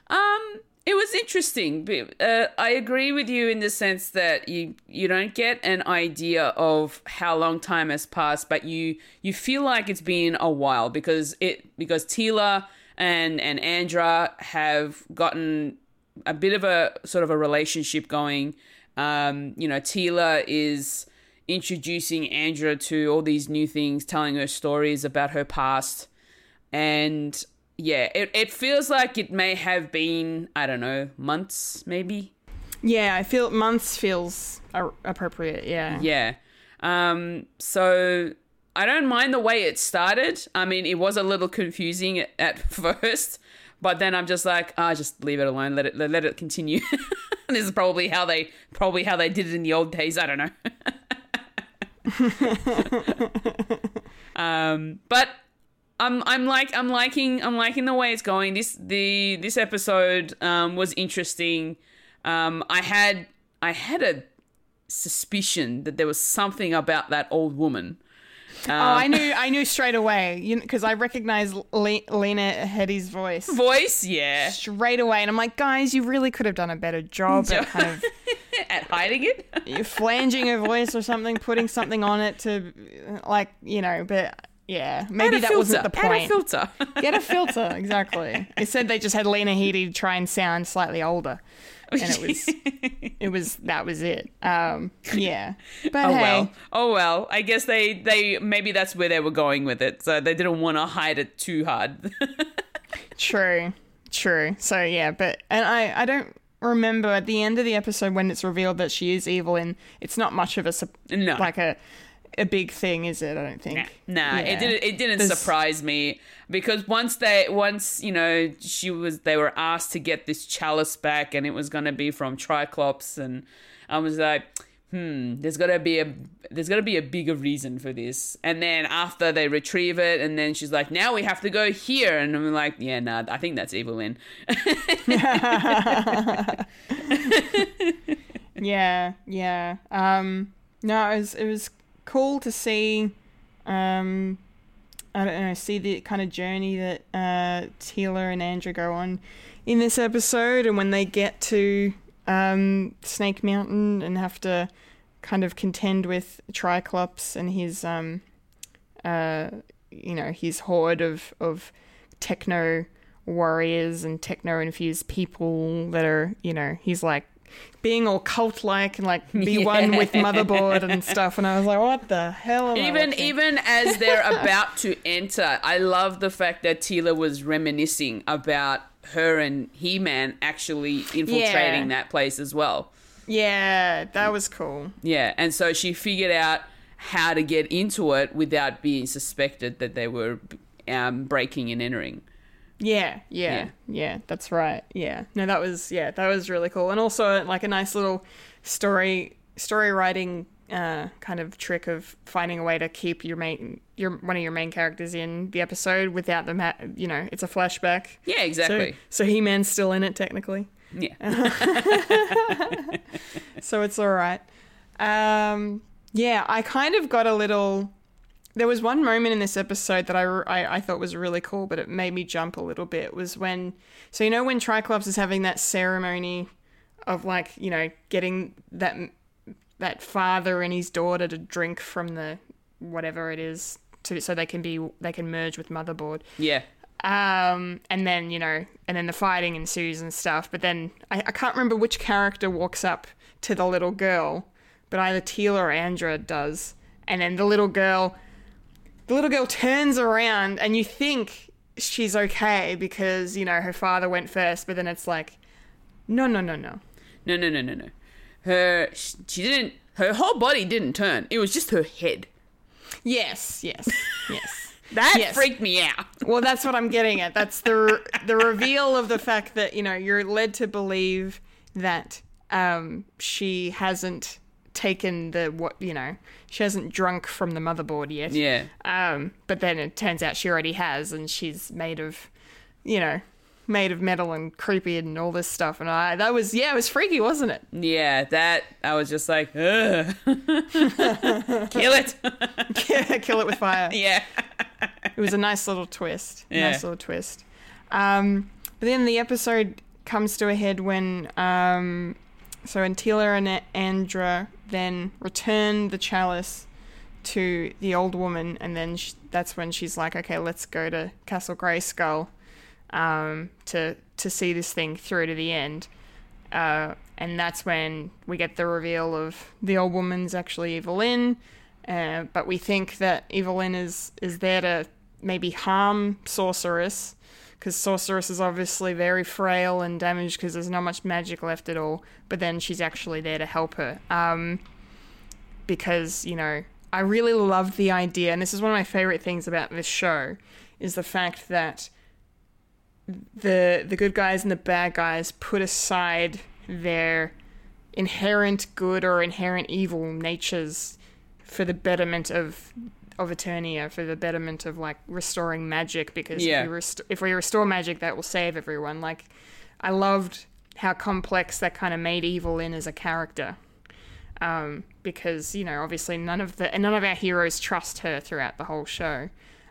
Um, it was interesting. Uh, I agree with you in the sense that you you don't get an idea of how long time has passed, but you you feel like it's been a while because it because Teela and and Andra have gotten a bit of a sort of a relationship going. Um, you know, Teela is introducing Andra to all these new things, telling her stories about her past and yeah, it, it feels like it may have been I don't know months maybe. Yeah, I feel months feels appropriate. Yeah. Yeah, um, so I don't mind the way it started. I mean, it was a little confusing at, at <laughs> first, but then I'm just like, ah, just leave it alone. Let it let, let it continue. <laughs> this is probably how they probably how they did it in the old days. I don't know. <laughs> um, but I'm I'm like I'm liking I'm liking the way it's going. This the this episode um, was interesting. Um, I had I had a suspicion that there was something about that old woman. oh, I knew I knew straight away because I recognized Le- Lena Headey's voice Voice, yeah, straight away, and I'm like, guys, you really could have done a better job at kind of <laughs> at hiding it. flanging her voice or something, putting something on it to, like, you know, but. Yeah, maybe that filter. wasn't the point. Add a filter. <laughs> Get a filter, exactly. It said they just had Lena Headey try and sound slightly older, and it was, <laughs> it was that was it. Um, yeah, but Oh hey, well. Oh well. I guess they they maybe that's where they were going with it. So they didn't want to hide it too hard. <laughs> true, true. So yeah, but and I I don't remember at the end of the episode when it's revealed that she is evil, and it's not much of a No. like a a big thing, is it? I don't think. Nah, Yeah. it didn't. It didn't There's- surprise me because once they, once you know, she was, they were asked to get this chalice back, and it was going to be from Triclops, and I was like, hmm, there's got to be a, there's got to be a bigger reason for this. And then after they retrieve it, and then she's like, now we have to go here, and I'm like, yeah, nah, I think that's Evil-Lyn. <laughs> <laughs> yeah, yeah. Um, no, it was it was cool to see. Um, I don't know, see the kind of journey that uh, Teela and Andra go on in this episode, and when they get to um, Snake Mountain and have to kind of contend with Triclops and his um, uh, you know, his horde of of techno warriors and techno infused people that are, you know, he's like being all cult like and like be <laughs> one with motherboard and stuff and I was like, What the hell even even as they're <laughs> about to enter, I love the fact that Teela was reminiscing about her and He Man actually infiltrating Yeah. that place as well. Yeah, that was cool. Yeah, and so she figured out how to get into it without being suspected that they were um, breaking and entering. Yeah, yeah, yeah, that's right. Yeah. No, that was yeah, that was really cool. And also like a nice little story story writing uh, kind of trick of finding a way to keep your main your one of your main characters in the episode without them ha- you know, it's a flashback. Yeah, So, exactly. so He-Man's still in it technically. yeah. <laughs> so it's all right. Um, yeah, I kind of got a little. There was one moment in this episode that I, I, I thought was really cool, but it made me jump a little bit. Was when, so you know, when Triclops is having that ceremony of like, you know, getting that that father and his daughter to drink from the whatever it is, to so they can be they can merge with Motherboard. Yeah. Um, and then, you know, and then the fighting ensues and stuff. But then I, I can't remember which character walks up to the little girl, but either Teela or Andra does. And then the little girl, the little girl turns around and you think she's okay because, you know, her father went first, but then it's like, no, no, no, no. No, no, no, no, no. Her, she didn't, her whole body didn't turn. It was just her head. Yes, yes, yes. <laughs> That Yes. freaked me out. Well, that's what I'm getting at. That's the the reveal of the fact that you know you're led to believe that um, she hasn't taken the what you know she hasn't drunk from the motherboard yet. Yeah. Um, but then it turns out she already has, and she's made of, you know, made of metal and creepy and all this stuff. And I that was yeah, it was freaky, wasn't it? Yeah, that, I was just like, Ugh. <laughs> kill it. <laughs> Kill it with fire. <laughs> yeah. It was a nice little twist. Yeah. Nice little twist. Um, but then the episode comes to a head when um, so Antila and Andra then return the chalice to the old woman, and then sh- that's when she's like, "Okay, let's go to Castle Grayskull um, to to see this thing through to the end." Uh, and that's when we get the reveal of the old woman's actually Evil-Lyn, uh, but we think that Evil-Lyn is is there to maybe harm Sorceress, because Sorceress is obviously very frail and damaged because there's not much magic left at all. But then she's actually there to help her, um, because you know I really love the idea, and this is one of my favorite things about this show, is the fact that the the good guys and the bad guys put aside their inherent good or inherent evil natures for the betterment of of Eternia for the betterment of like restoring magic because Yeah. if, we rest- if we restore magic that will save everyone like I loved how complex that kind of made Evil-Lyn as a character um, because you know obviously none of the none of our heroes trust her throughout the whole show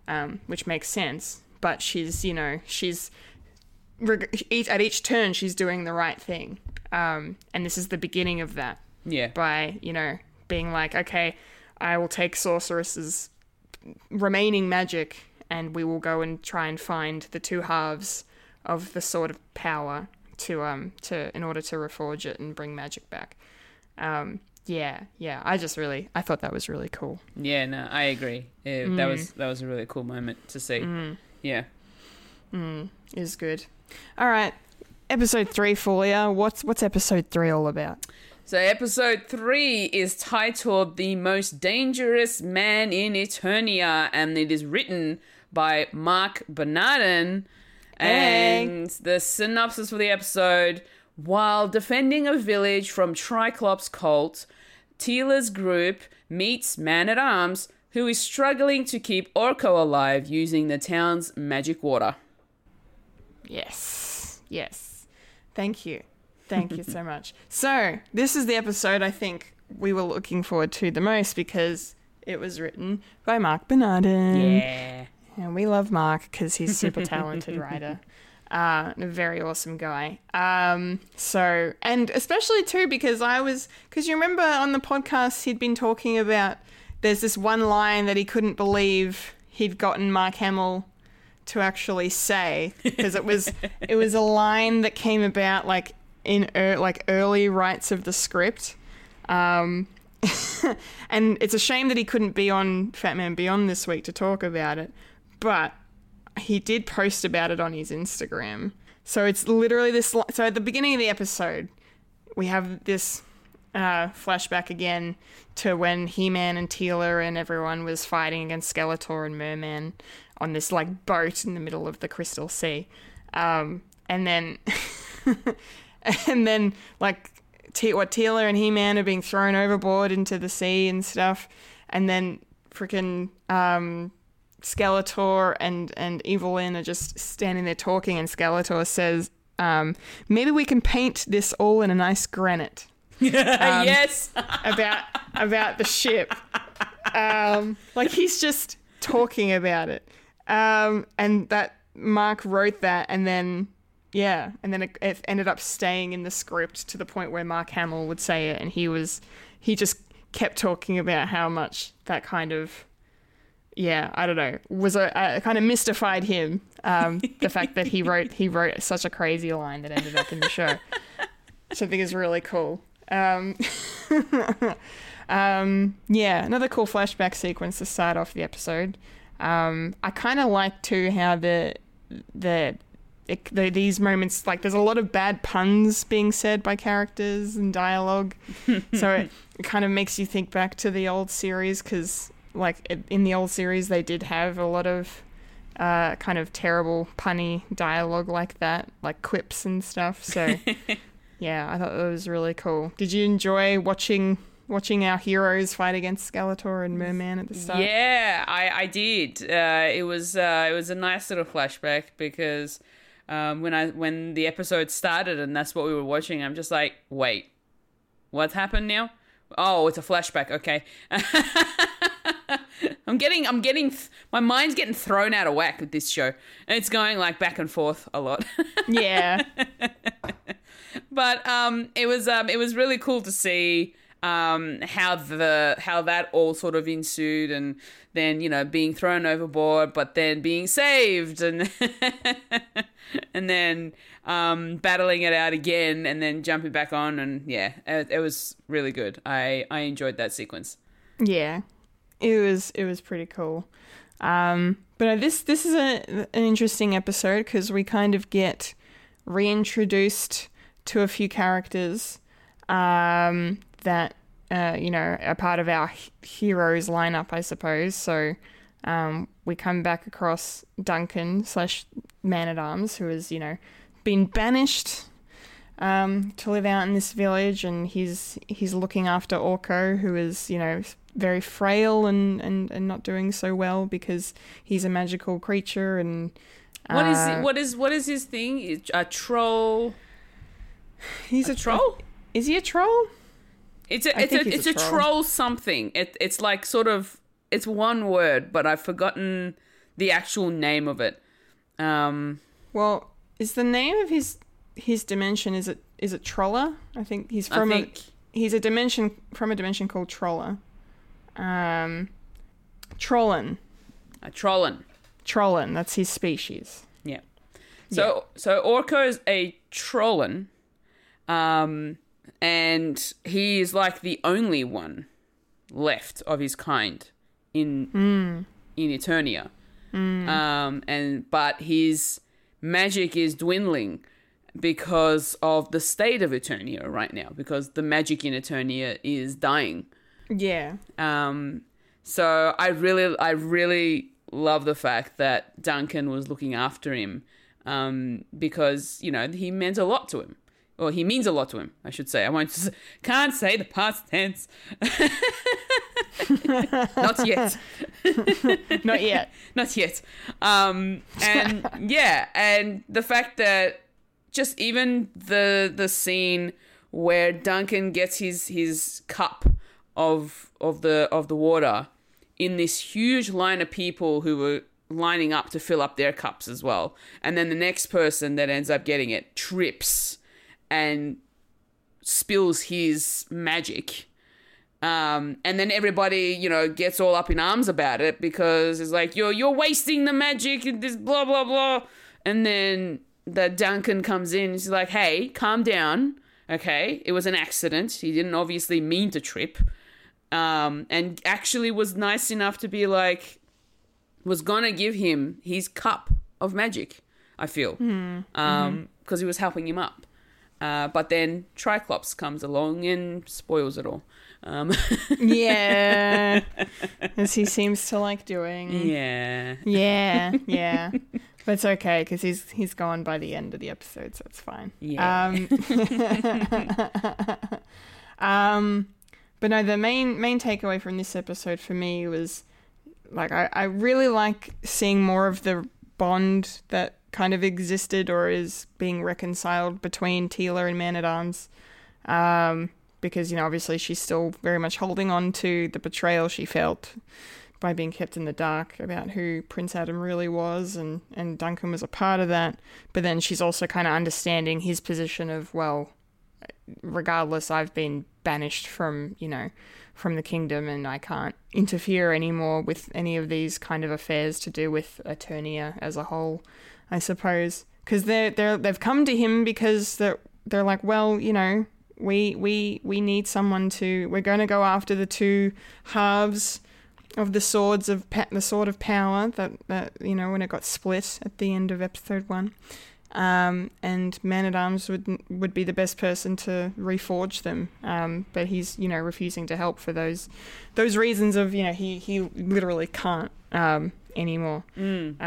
um, which makes sense but she's you know she's reg- each, at each turn she's doing the right thing um, and this is the beginning of that Yeah. by you know being like okay i will take sorceress's remaining magic and we will go and try and find the two halves of the sword of power to um to in order to reforge it and bring magic back um yeah yeah i just really i thought that was really cool Yeah, no, I agree. Yeah, That was that was a really cool moment to see. Yeah. mm, is good all right episode three Fulia. what's what's episode three all about So episode three is titled "The Most Dangerous Man in Eternia," and it is written by Marc Bernardin. Hey. And the synopsis for the episode: While defending a village from Triclops cult, Teela's group meets Man at Arms, who is struggling to keep Orko alive using the town's magic water. Yes. Yes. Thank you. Thank you so much. So, this is the episode I think we were looking forward to the most because it was written by Marc Bernardin. Yeah. And we love Mark because he's a super talented writer. <laughs> Uh, and a very awesome guy. Um, so, and especially too because I was, because you remember on the podcast he'd been talking about there's this one line that he couldn't believe he'd gotten Mark Hamill to actually say because it was it was a line that came about like in er, like early rights of the script. Um <laughs> and it's a shame that he couldn't be on Fat Man Beyond this week to talk about it but he did post about it on his Instagram. So it's literally this so at the beginning of the episode we have this uh, flashback again to when He-Man and Teela and everyone was fighting against Skeletor and Merman on this like boat in the middle of the Crystal Sea, um, and then <laughs> <laughs> and then like Te- what Teela and He-Man are being thrown overboard into the sea and stuff, and then freaking um, Skeletor and and Evil-Lyn are just standing there talking, and Skeletor says, um, "Maybe we can paint this all in a nice granite." <laughs> yes. <laughs> about about the ship. Um, like he's just talking about it, um, and that Mark wrote that, and then yeah, and then it, it ended up staying in the script to the point where Mark Hamill would say it, and he was he just kept talking about how much that kind of yeah, I don't know, was a, a kind of mystified him. Um, the fact that he wrote he wrote such a crazy line that ended up in the show, which I think is really cool. Um, <laughs> um, yeah, another cool flashback sequence to start off the episode. Um, I kind of like too how the the, it, the these moments like there's a lot of bad puns being said by characters and dialogue, <laughs> so it, it kind of makes you think back to the old series because like in the old series they did have a lot of uh, kind of terrible punny dialogue like that, like quips and stuff. So <laughs> yeah, I thought that was really cool. Did you enjoy watching watching our heroes fight against Skeletor and Merman at the start? Yeah, I, I did. Uh, it was uh, it was a nice little flashback because um, when I when the episode started and that's what we were watching, I'm just like, wait, what's happened now? Oh, it's a flashback. Okay. <laughs> I'm getting, I'm getting, th- my mind's getting thrown out of whack with this show. And it's going like back and forth a lot. Yeah. <laughs> but um, it was um, it was really cool to see um, how the how that all sort of ensued, and then you know being thrown overboard, but then being saved, and <laughs> and then um, battling it out again, and then jumping back on, and yeah, it, it was really good. I I enjoyed that sequence. Yeah, it was it was pretty cool. Um, but this this is a, an interesting episode because we kind of get reintroduced to a few characters um, that uh, you know are part of our heroes lineup, I suppose. So um, we come back across Duncan slash Man at Arms, who has you know been banished um, to live out in this village, and he's he's looking after Orko, who is you know very frail and, and, and not doing so well because he's a magical creature and. What is uh, it, what is what is his thing? Is- A troll? He's A troll? Is he a troll? It's a I it's a it's a troll. troll something. It it's like sort of it's one word, but I've forgotten the actual name of it. Um, Well, is the name of his his dimension is it is it Trolla? I think he's I from think a he's a dimension from a dimension called Trolla. Um, Trollan. a trollan. Trollan, that's his species. Yeah. So so is a trollan, um, and he is like the only one left of his kind in in Eternia. Um, and but his magic is dwindling because of the state of Eternia right now, because the magic in Eternia is dying. Yeah. Um, so I really, I really love the fact that Duncan was looking after him, um, because you know he meant a lot to him, or he means a lot to him, I should say. I won't, s- can't say the past tense. <laughs> Not yet. <laughs> Not yet. <laughs> Not yet. Um, and yeah, and the fact that just even the the scene where Duncan gets his his cup of of the of the water in this huge line of people who were lining up to fill up their cups as well, and then the next person that ends up getting it trips and spills his magic um, and then everybody, you know, gets all up in arms about it because it's like you're you're wasting the magic and this blah blah blah. And then the Duncan comes in. He's like, "Hey, calm down. Okay, it was an accident. He didn't obviously mean to trip." Um, and actually was nice enough to be like, was gonna give him his cup of magic. I feel, um, because he was helping him up. Uh, but then Triclops comes along and spoils it all. Um, <laughs> Yeah. As he seems to like doing. yeah. Yeah, <laughs> yeah. But it's okay because he's he's gone by the end of the episode, so it's fine. Yeah. Um, <laughs> um, but no, the main main takeaway from this episode for me was like I, I really like seeing more of the bond that kind of existed or is being reconciled between Teela and Man at Arms. Um, because you know obviously she's still very much holding on to the betrayal she felt by being kept in the dark about who Prince Adam really was, and, and Duncan was a part of that. But then she's also kind of understanding his position of, well, regardless, I've been banished from, you know, from the kingdom and I can't interfere anymore with any of these kind of affairs to do with Eternia as a whole, I suppose. Because they're, they're, they've come to him because they're, they're like, well, you know, we, we, we need someone to, we're going to go after the two halves of the swords of pa- the sword of power that, that you know when it got split at the end of episode one um, and man at arms would would be the best person to reforge them um, but he's you know refusing to help for those those reasons of you know he he literally can't um, anymore Mm.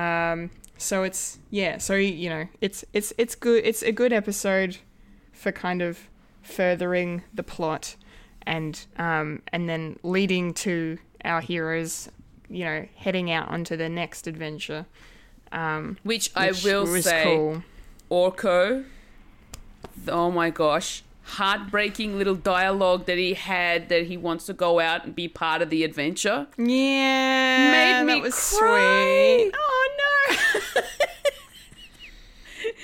So it's yeah so you know it's it's it's good it's a good episode for kind of furthering the plot and um, and then leading to our heroes you know heading out onto their next adventure um, Which I will say, cool. Orko, oh my gosh, heartbreaking little dialogue that he had that he wants to go out and be part of the adventure. yeah Made me that was cry. sweet Oh. <laughs>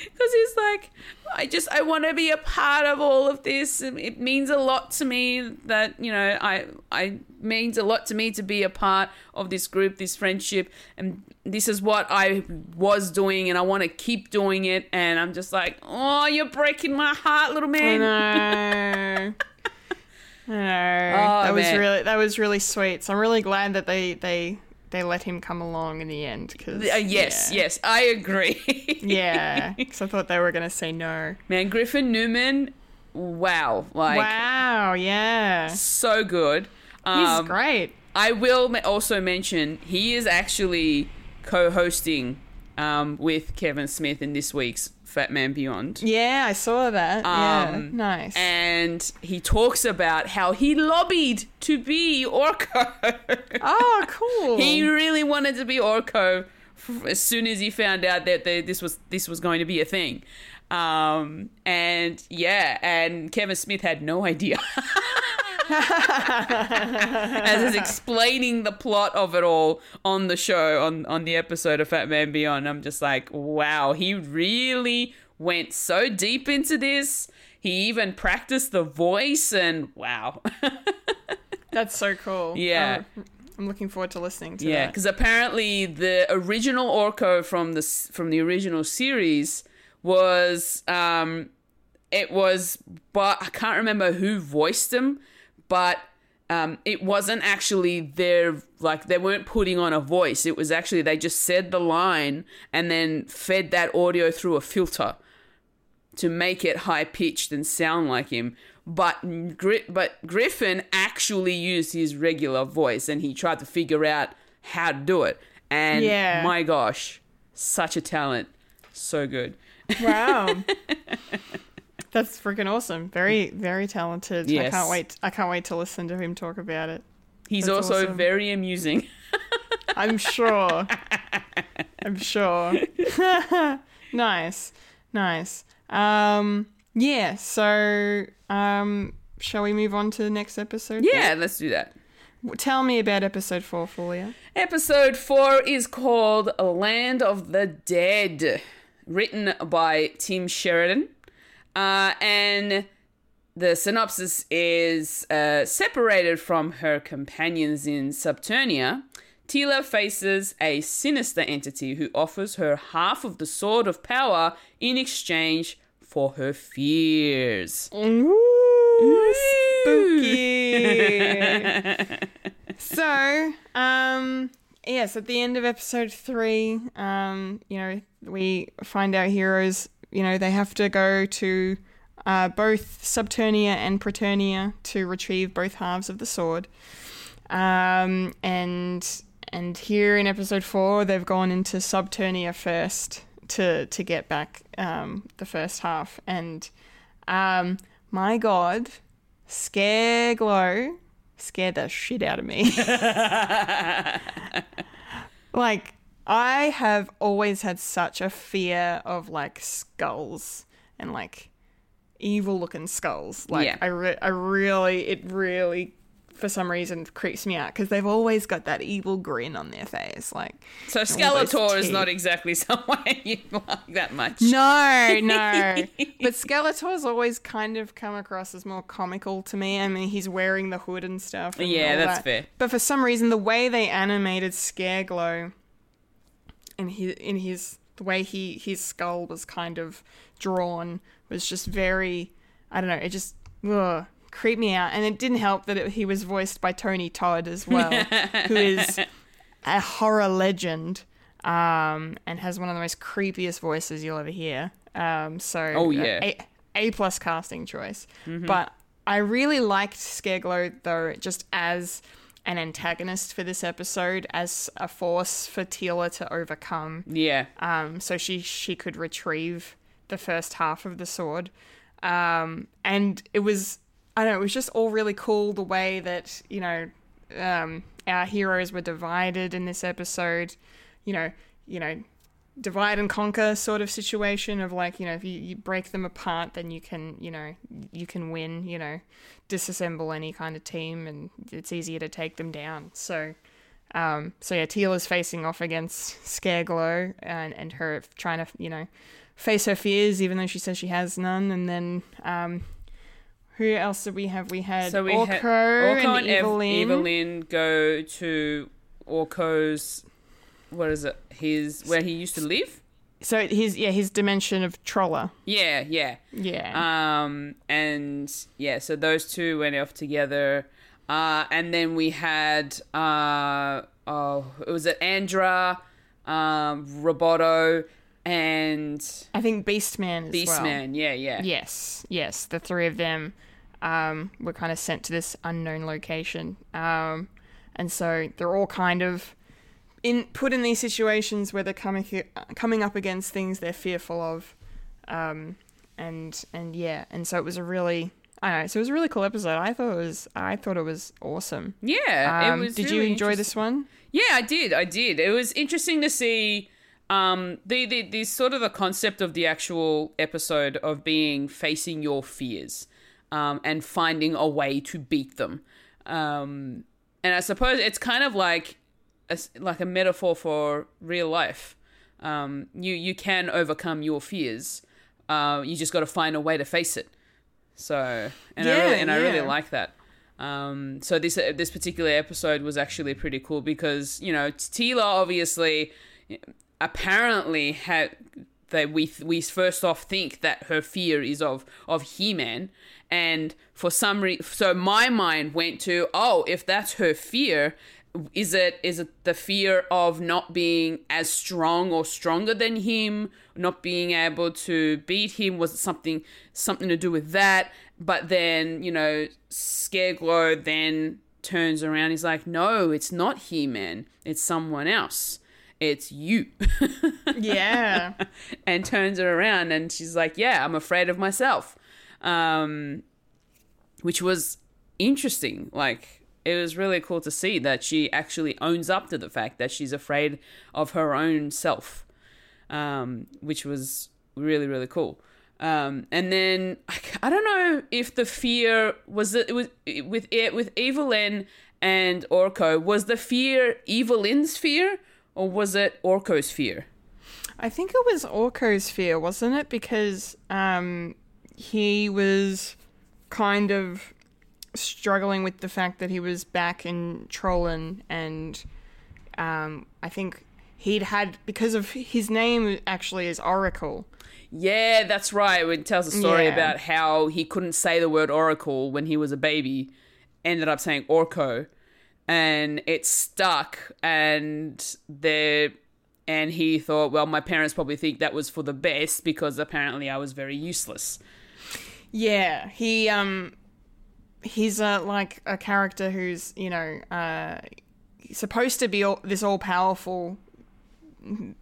Because he's like, I just, I want to be a part of all of this. It means a lot to me that, you know, I, I means a lot to me to be a part of this group, this friendship. And this is what I was doing and I want to keep doing it. And I'm just like, oh, you're breaking my heart, little man. <laughs> know. Oh, that was really that was really sweet. So I'm really glad that they they they let him come along in the end. Cause, Uh, yes, yeah. yes, I agree. <laughs> Yeah, because I thought they were gonna say no. Man, Griffin Newman, wow. Like, wow, yeah, so good. he's Um, great. I will also mention he is actually co-hosting um, with Kevin Smith in this week's Fat Man Beyond. Yeah, I saw that. yeah, Um, nice. And he talks about how he lobbied to be Orko. oh, <laughs> cool. he really wanted to be Orko as soon as he found out that they, this was this was going to be a thing. Um, and yeah, and Kevin Smith had no idea. <laughs> <laughs> As is explaining the plot of it all on the show, on, on the episode of Fat Man Beyond, I'm just like, wow, he really went so deep into this. He even practiced the voice, and wow. <laughs> That's so cool. Yeah. Oh, I'm looking forward to listening to Yeah, that. because apparently the original Orko from the from the original series was um, it was, but I can't remember who voiced him, but um, it wasn't actually their like they weren't putting on a voice. It was actually they just said the line and then fed that audio through a filter to make it high pitched and sound like him. But Gri- but Griffin actually used his regular voice and he tried to figure out how to do it. And Yeah. my gosh, such a talent, so good. Wow. <laughs> That's freaking awesome. Very, very talented. I can't wait. I can't wait to listen to him talk about it. He's That's also awesome. very amusing. <laughs> I'm sure. I'm sure. <laughs> nice, nice. Um, yeah. So, um, shall we move on to the next episode? Yeah, let's do that. Tell me about episode four, Fulia. Episode four is called Land of the Dead, written by Tim Sheridan. Uh, and the synopsis is uh, separated from her companions in Subternia. Tila faces a sinister entity who offers her half of the Sword of Power in exchange for her fears. Ooh, spooky. <laughs> so, um, yes, at the end of episode three, um, you know, we find our heroes, you know, they have to go to uh, both Subternia and Preternia to retrieve both halves of the sword. Um, and and here in episode four, they've gone into Subternia first to to get back um, the first half. And um, my God, Scareglow scared the shit out of me. <laughs> like I have always had such a fear of like skulls and like evil looking skulls. Like Yeah. I, re- I really, it really, for some reason, creeps me out because they've always got that evil grin on their face. Like So Skeletor is not exactly <laughs> someone you like that much. No, no. <laughs> but Skeletor's always kind of come across as more comical to me. I mean, he's wearing the hood and stuff. and Yeah, that's that. fair. But for some reason, the way they animated Scareglow and he in his the way he his skull was kind of drawn was just very I don't know. It just ugh, creeped me out, and it didn't help that it, he was voiced by Tony Todd as well, <laughs> who is a horror legend um, and has one of the most creepiest voices you'll ever hear. Um, so, Oh, uh, yeah. a, a plus casting choice. But I really liked Scareglow though, just as an antagonist for this episode, as a force for Teela to overcome Yeah. um, so she she could retrieve the first half of the sword. Um, and it was I don't know, it was just all really cool the way that you know um, our heroes were divided in this episode. You know, you know, divide and conquer sort of situation of like you know if you, you break them apart then you can you know you can win you know disassemble any kind of team and it's easier to take them down so um, so yeah, Teela is facing off against Scareglow and and her trying to you know face her fears, even though she says she has none. And then um, who else did we have? We had So we Orko, had Orko and, and Evil-Lyn. Evil-Lyn go to Orko's. What is it? His where he used to live. So his yeah his dimension of Trolla. Yeah, yeah. Yeah. Um, and yeah, so those two went off together. Uh, and then we had uh, oh, it was it Andra, um, Roboto, and I think Beastman as well. Beastman. Yeah, yeah, Yes, yes, the three of them um, were kind of sent to this unknown location, um, and so they're all kind of in put in these situations where they're coming coming up against things they're fearful of, um, and and yeah, and so it was a really I don't know, so it was a really cool episode. I thought it was I thought it was awesome. Yeah, Um, it was. did really you enjoy this one? Yeah, I did. I did. It was interesting to see um, the, the the sort of the concept of the actual episode of being facing your fears um, and finding a way to beat them. Um, and I suppose it's kind of like a, like a metaphor for real life. Um, you you can overcome your fears. Uh, you just got to find a way to face it. So, and I really and I really like that. Um, so this this particular episode was actually pretty cool because you know Teela obviously apparently had that we we first off think that her fear is of of He-Man and for some reason so my mind went to oh if that's her fear is it is it the fear of not being as strong or stronger than him not being able to beat him? Was it something something to do with that? But then you know Scareglow then turns around. He's like no it's not He-Man it's someone else. It's you. <laughs> Yeah, and turns her around and she's like yeah i'm afraid of myself. Um which was interesting. Like it was really cool to see that she actually owns up to the fact that she's afraid of her own self um which was really really cool um and then <laughs> I, don't know if the fear was it was with it with Evil-Lyn and orko was the fear Evil-Lyn's fear or was it orko's fear I think it was Orko's fear, wasn't it? Because um, he was kind of struggling with the fact that he was back in Trollin, and um, I think he'd had because of his name actually is Oracle. Yeah, that's right. It tells a story Yeah. about how he couldn't say the word oracle when he was a baby, ended up saying orco, and it stuck. And there, and he thought, well, my parents probably think that was for the best because apparently I was very useless. Yeah, he um, he's a like a character who's you know uh, supposed to be all, this all powerful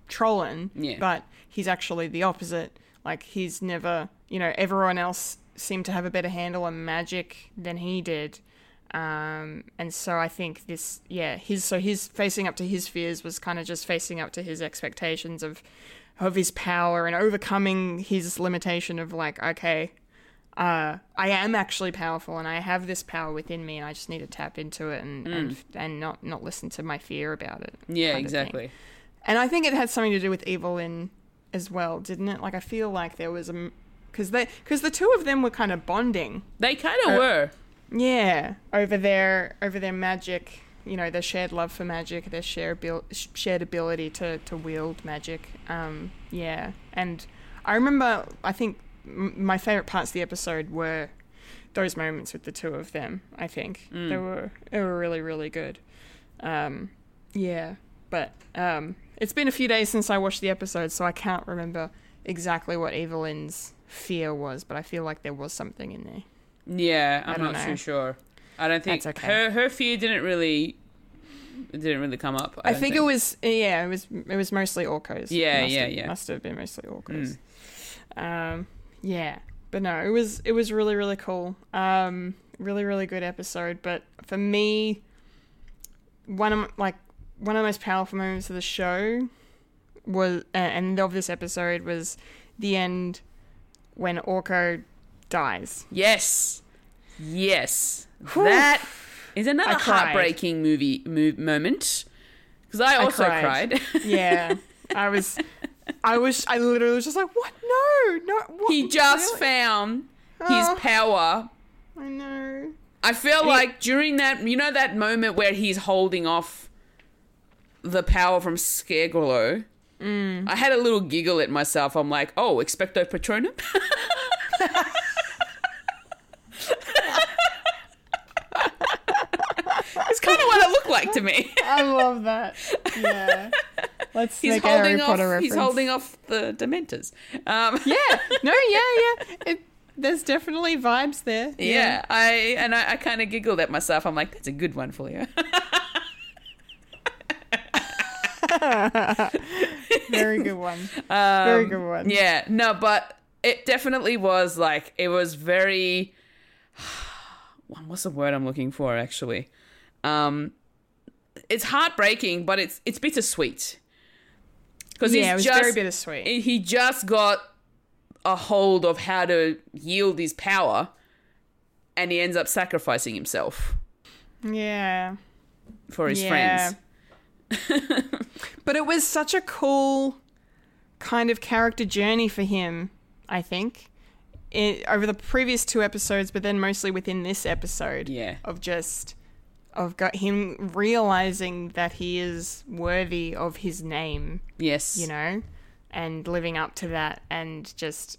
Trollan, Yeah. but he's actually the opposite. Like he's never, you know, everyone else seemed to have a better handle on magic than he did. Um, and so I think this, yeah, his so his facing up to his fears was kind of just facing up to his expectations of of his power and overcoming his limitation of like, okay, uh, I am actually powerful and I have this power within me and I just need to tap into it and and, and not not listen to my fear about it. Yeah, kind of thing. exactly. And I think it had something to do with Evil-Lyn as well, didn't it? Like I feel like there was a because they because the two of them were kind of bonding. They kind of Uh, were. Yeah, over their over their magic, you know, their shared love for magic, their shared abil- shared ability to to wield magic. Um, yeah, and I remember, I think m- my favorite parts of the episode were those moments with the two of them. I think they were they were really really good. Um, yeah, but um, it's been a few days since I watched the episode, so I can't remember exactly what Evil-Lyn's fear was, but I feel like there was something in there. Yeah, I'm know. too sure. I don't think okay. her her fear didn't really didn't really come up. I don't think, it was yeah, it was it was mostly Orko's. Yeah, must yeah, have, yeah. Must have been mostly Orko's. Um, yeah, but no, it was it was really really cool. Um, really really good episode. But for me, one of like one of the most powerful moments of the show was uh, and of this episode was the end when Orko dies. Yes. Yes. Whew. That is another I heartbreaking movie mo- moment. Because I also cried. cried. <laughs> Yeah, I was. I was. I literally was just like, "What? No, no." What? he just Really? found his Oh. power. I know. I feel like during that, you know, that moment where he's holding off the power from Scareglow. Mm. I had a little giggle at myself. I'm like, oh, expecto patronum. <laughs> <laughs> it's kind of what it looked like to me. <laughs> I love that. Yeah. Let's He's make a Harry holding off. Potter reference. He's holding off the Dementors. Um, Yeah. <laughs> No. Yeah. Yeah. It, there's definitely vibes there. yeah. I and I, I kind of giggled at myself. I'm like, that's a good one for you. <laughs> Very good one. Very good one. Um, Yeah, no, but it definitely was like it was very. <sighs> What's the word I'm looking for? Actually, um, it's heartbreaking, but it's it's bittersweet because Yeah, it was he's just very bittersweet. he just got a hold of how to yield his power, and he ends up sacrificing himself yeah. for his Yeah. friends. <laughs> But it was such a cool kind of character journey for him, I think. It, over the previous two episodes, but then mostly within this episode. Yeah. Of just of got him realizing that he is worthy of his name, Yes, you know, and living up to that and just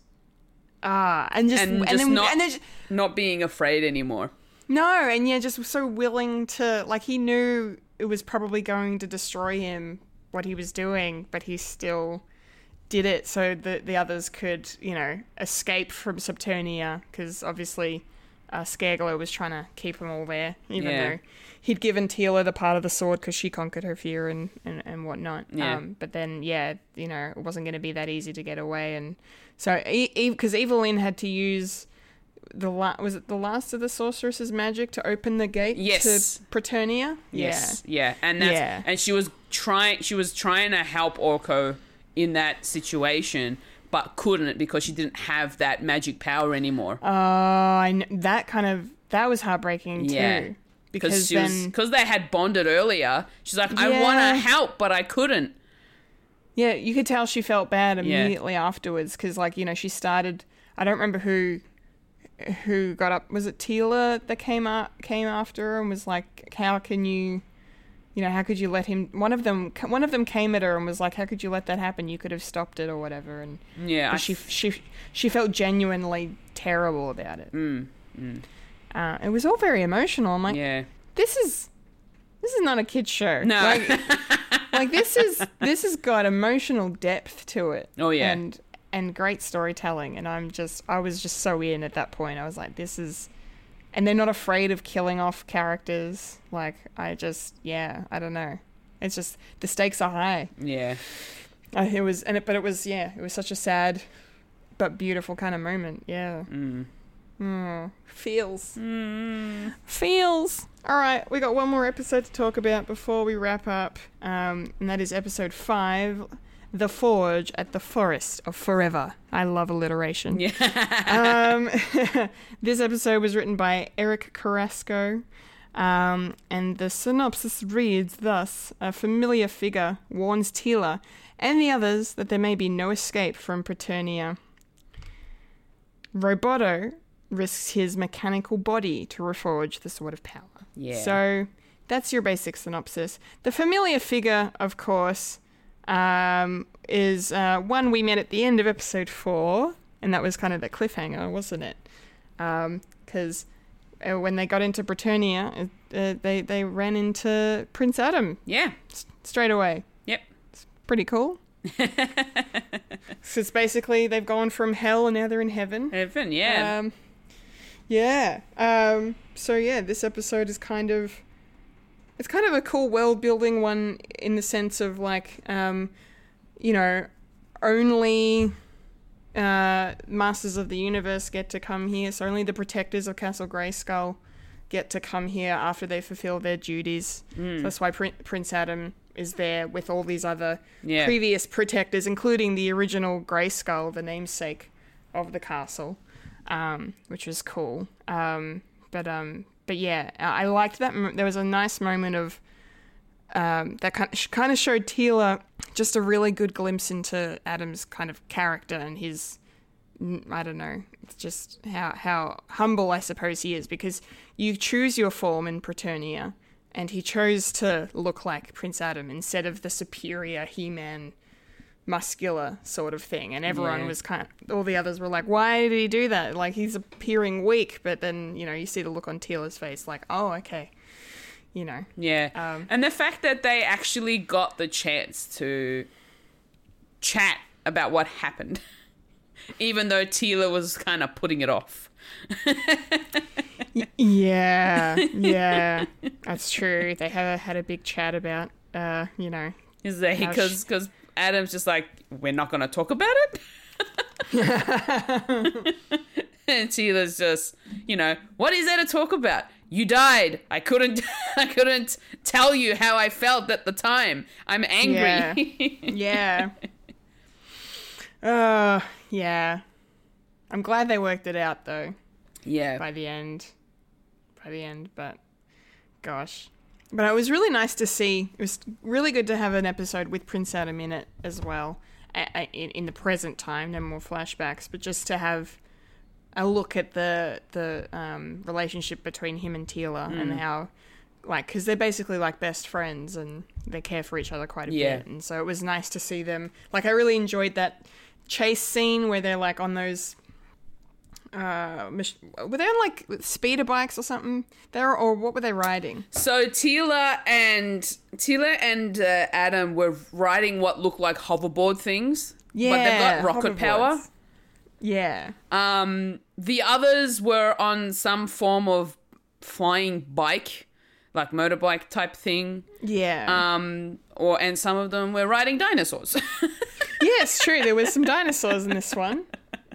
ah and just And and, just then not- and then, not being afraid anymore. no, and yeah, just so willing to like he knew it was probably going to destroy him what he was doing, but he still did it so that the others could, you know, escape from Subternia because obviously uh, Scareglow was trying to keep them all there, even Yeah. though he'd given Teela the part of the sword because she conquered her fear and and, and whatnot. Yeah. Um, but then, yeah, you know, it wasn't going to be that easy to get away, and so because Evil-Lyn had to use the la- was it the last of the sorceress's magic to open the gate Yes. to Preternia? Yes, yeah, and that's Yeah. and she was trying. She was trying to help Orko in that situation, but couldn't because she didn't have that magic power anymore. Oh, I that kind of that was heartbreaking too. Yeah. Because she then, was because they had bonded earlier. She's like, I want to help, but I couldn't. yeah, you could tell she felt bad Yeah. immediately afterwards because, like, you know, she started. I don't remember who who got up. Was it Teela that came up came after her and was like, "How can you, you know, how could you let him?" One of them, one of them came at her and was like, "How could you let that happen? You could have stopped it or whatever." And Yeah, she she she felt genuinely terrible about it. mm, Uh, it was all very emotional. I'm like, yeah, this is this is not a kid show. No. like, <laughs> like this is this has got emotional depth to it. Oh, yeah. and and great storytelling. And I'm just I was just so in at that point. I was like, this is, and they're not afraid of killing off characters. Like I just yeah, I don't know. It's just the stakes are high. yeah, Uh, it was and it, but it was yeah, it was such a sad but beautiful kind of moment. Yeah. mm. Mm, feels. Mm. Feels. All right, we got one more episode to talk about before we wrap up, um, and that is episode five, "The Forge at the Forest of Forever." I love alliteration. yeah. <laughs> Um, <laughs> this episode was written by Eric Carrasco, um, and the synopsis reads thus: A familiar figure warns Teela and the others that there may be no escape from Preternia. Roboto risks his mechanical body to reforge the Sword of Power. Yeah. So that's your basic synopsis. The familiar figure, of course, um, is uh, one we met at the end of episode four, and that was kind of the cliffhanger, wasn't it? Because uh, when they got into Preternia, uh, they they ran into Prince Adam yeah. s- straight away. Yep. It's pretty cool. <laughs> so it's basically they've gone from hell and now they're in heaven. Heaven, yeah. Um, yeah. Um, so yeah, this episode is kind of it's kind of a cool world building one in the sense of like um, you know only uh, masters of the universe get to come here. So only the protectors of Castle Grayskull get to come here after they fulfill their duties. Mm. So that's why Prin- Prince Adam is there with all these other Yeah. previous protectors, including the original Grayskull, the namesake of the castle, um, which was cool. Um, but um, but yeah, I liked that. There was a nice moment of um, that kind of, kind of showed Teela just a really good glimpse into Adam's kind of character and his I don't know, it's just how how humble I suppose he is because you choose your form in Preternia, and he chose to look like Prince Adam instead of the superior He-Man muscular sort of thing and everyone Yeah. was kind of all the others were like why did he do that like he's appearing weak but then you know you see the look on Teela's face like oh okay you know Yeah. Um, and the fact that they actually got the chance to chat about what happened, <laughs> even though Teela was kind of putting it off. Yeah, yeah, that's true. They have had a big chat about, uh, you know, <laughs> Is that because because Adam's just like we're not going to talk about it. <laughs> and Teela's just, you know, what is there to talk about? You died. I couldn't <laughs> I couldn't tell you how I felt at the time. I'm angry. <laughs> yeah. Uh, yeah. I'm glad they worked it out though yeah. by the end. By the end, but gosh. But it was really nice to see. It was really good to have an episode with Prince Adam in it as well, in, the present time. No more flashbacks, but just to have a look at the the um, relationship between him and Teela and how, like, because they're basically like best friends and they care for each other quite a Yeah. bit. And so it was nice to see them. Like, I really enjoyed that chase scene where they're like on those uh mach- were they on like speeder bikes or something there or what were they riding So Teela and Teela and uh, Adam were riding what looked like hoverboard things. but they've got rocket power. yeah Um, the others were on some form of flying bike, like motorbike type thing. yeah Um, or and some of them were riding dinosaurs. <laughs> yes true there was some dinosaurs in this one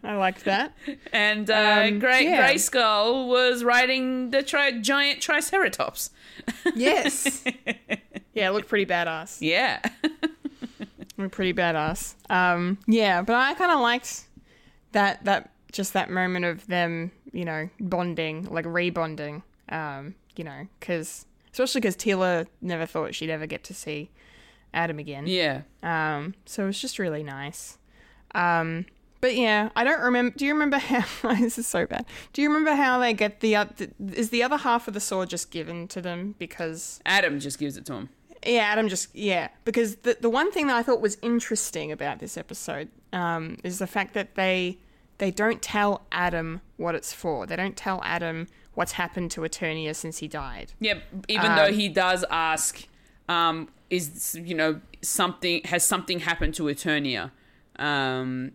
i liked that <laughs> and uh, Um, Grey yeah. Grayskull was riding the tri- giant Triceratops. <laughs> yes yeah it looked pretty badass Yeah. <laughs> looked pretty badass um yeah but i kind of liked that that just that moment of them you know bonding like rebonding um you know because especially because teela never thought she'd ever get to see adam again yeah. Um, so it was just really nice. Um, but yeah, I don't remember. Do you remember how? <laughs> this is so bad. Do you remember how they get the? oth- Is the other half of the sword just given to them because? Adam just gives it to him. Yeah, Adam just yeah. Because the the one thing that I thought was interesting about this episode um, is the fact that they they don't tell Adam what it's for. They don't tell Adam what's happened to Eternia since he died. Yeah, even though he does ask, um, is you know something has something happened to Eternia? Um,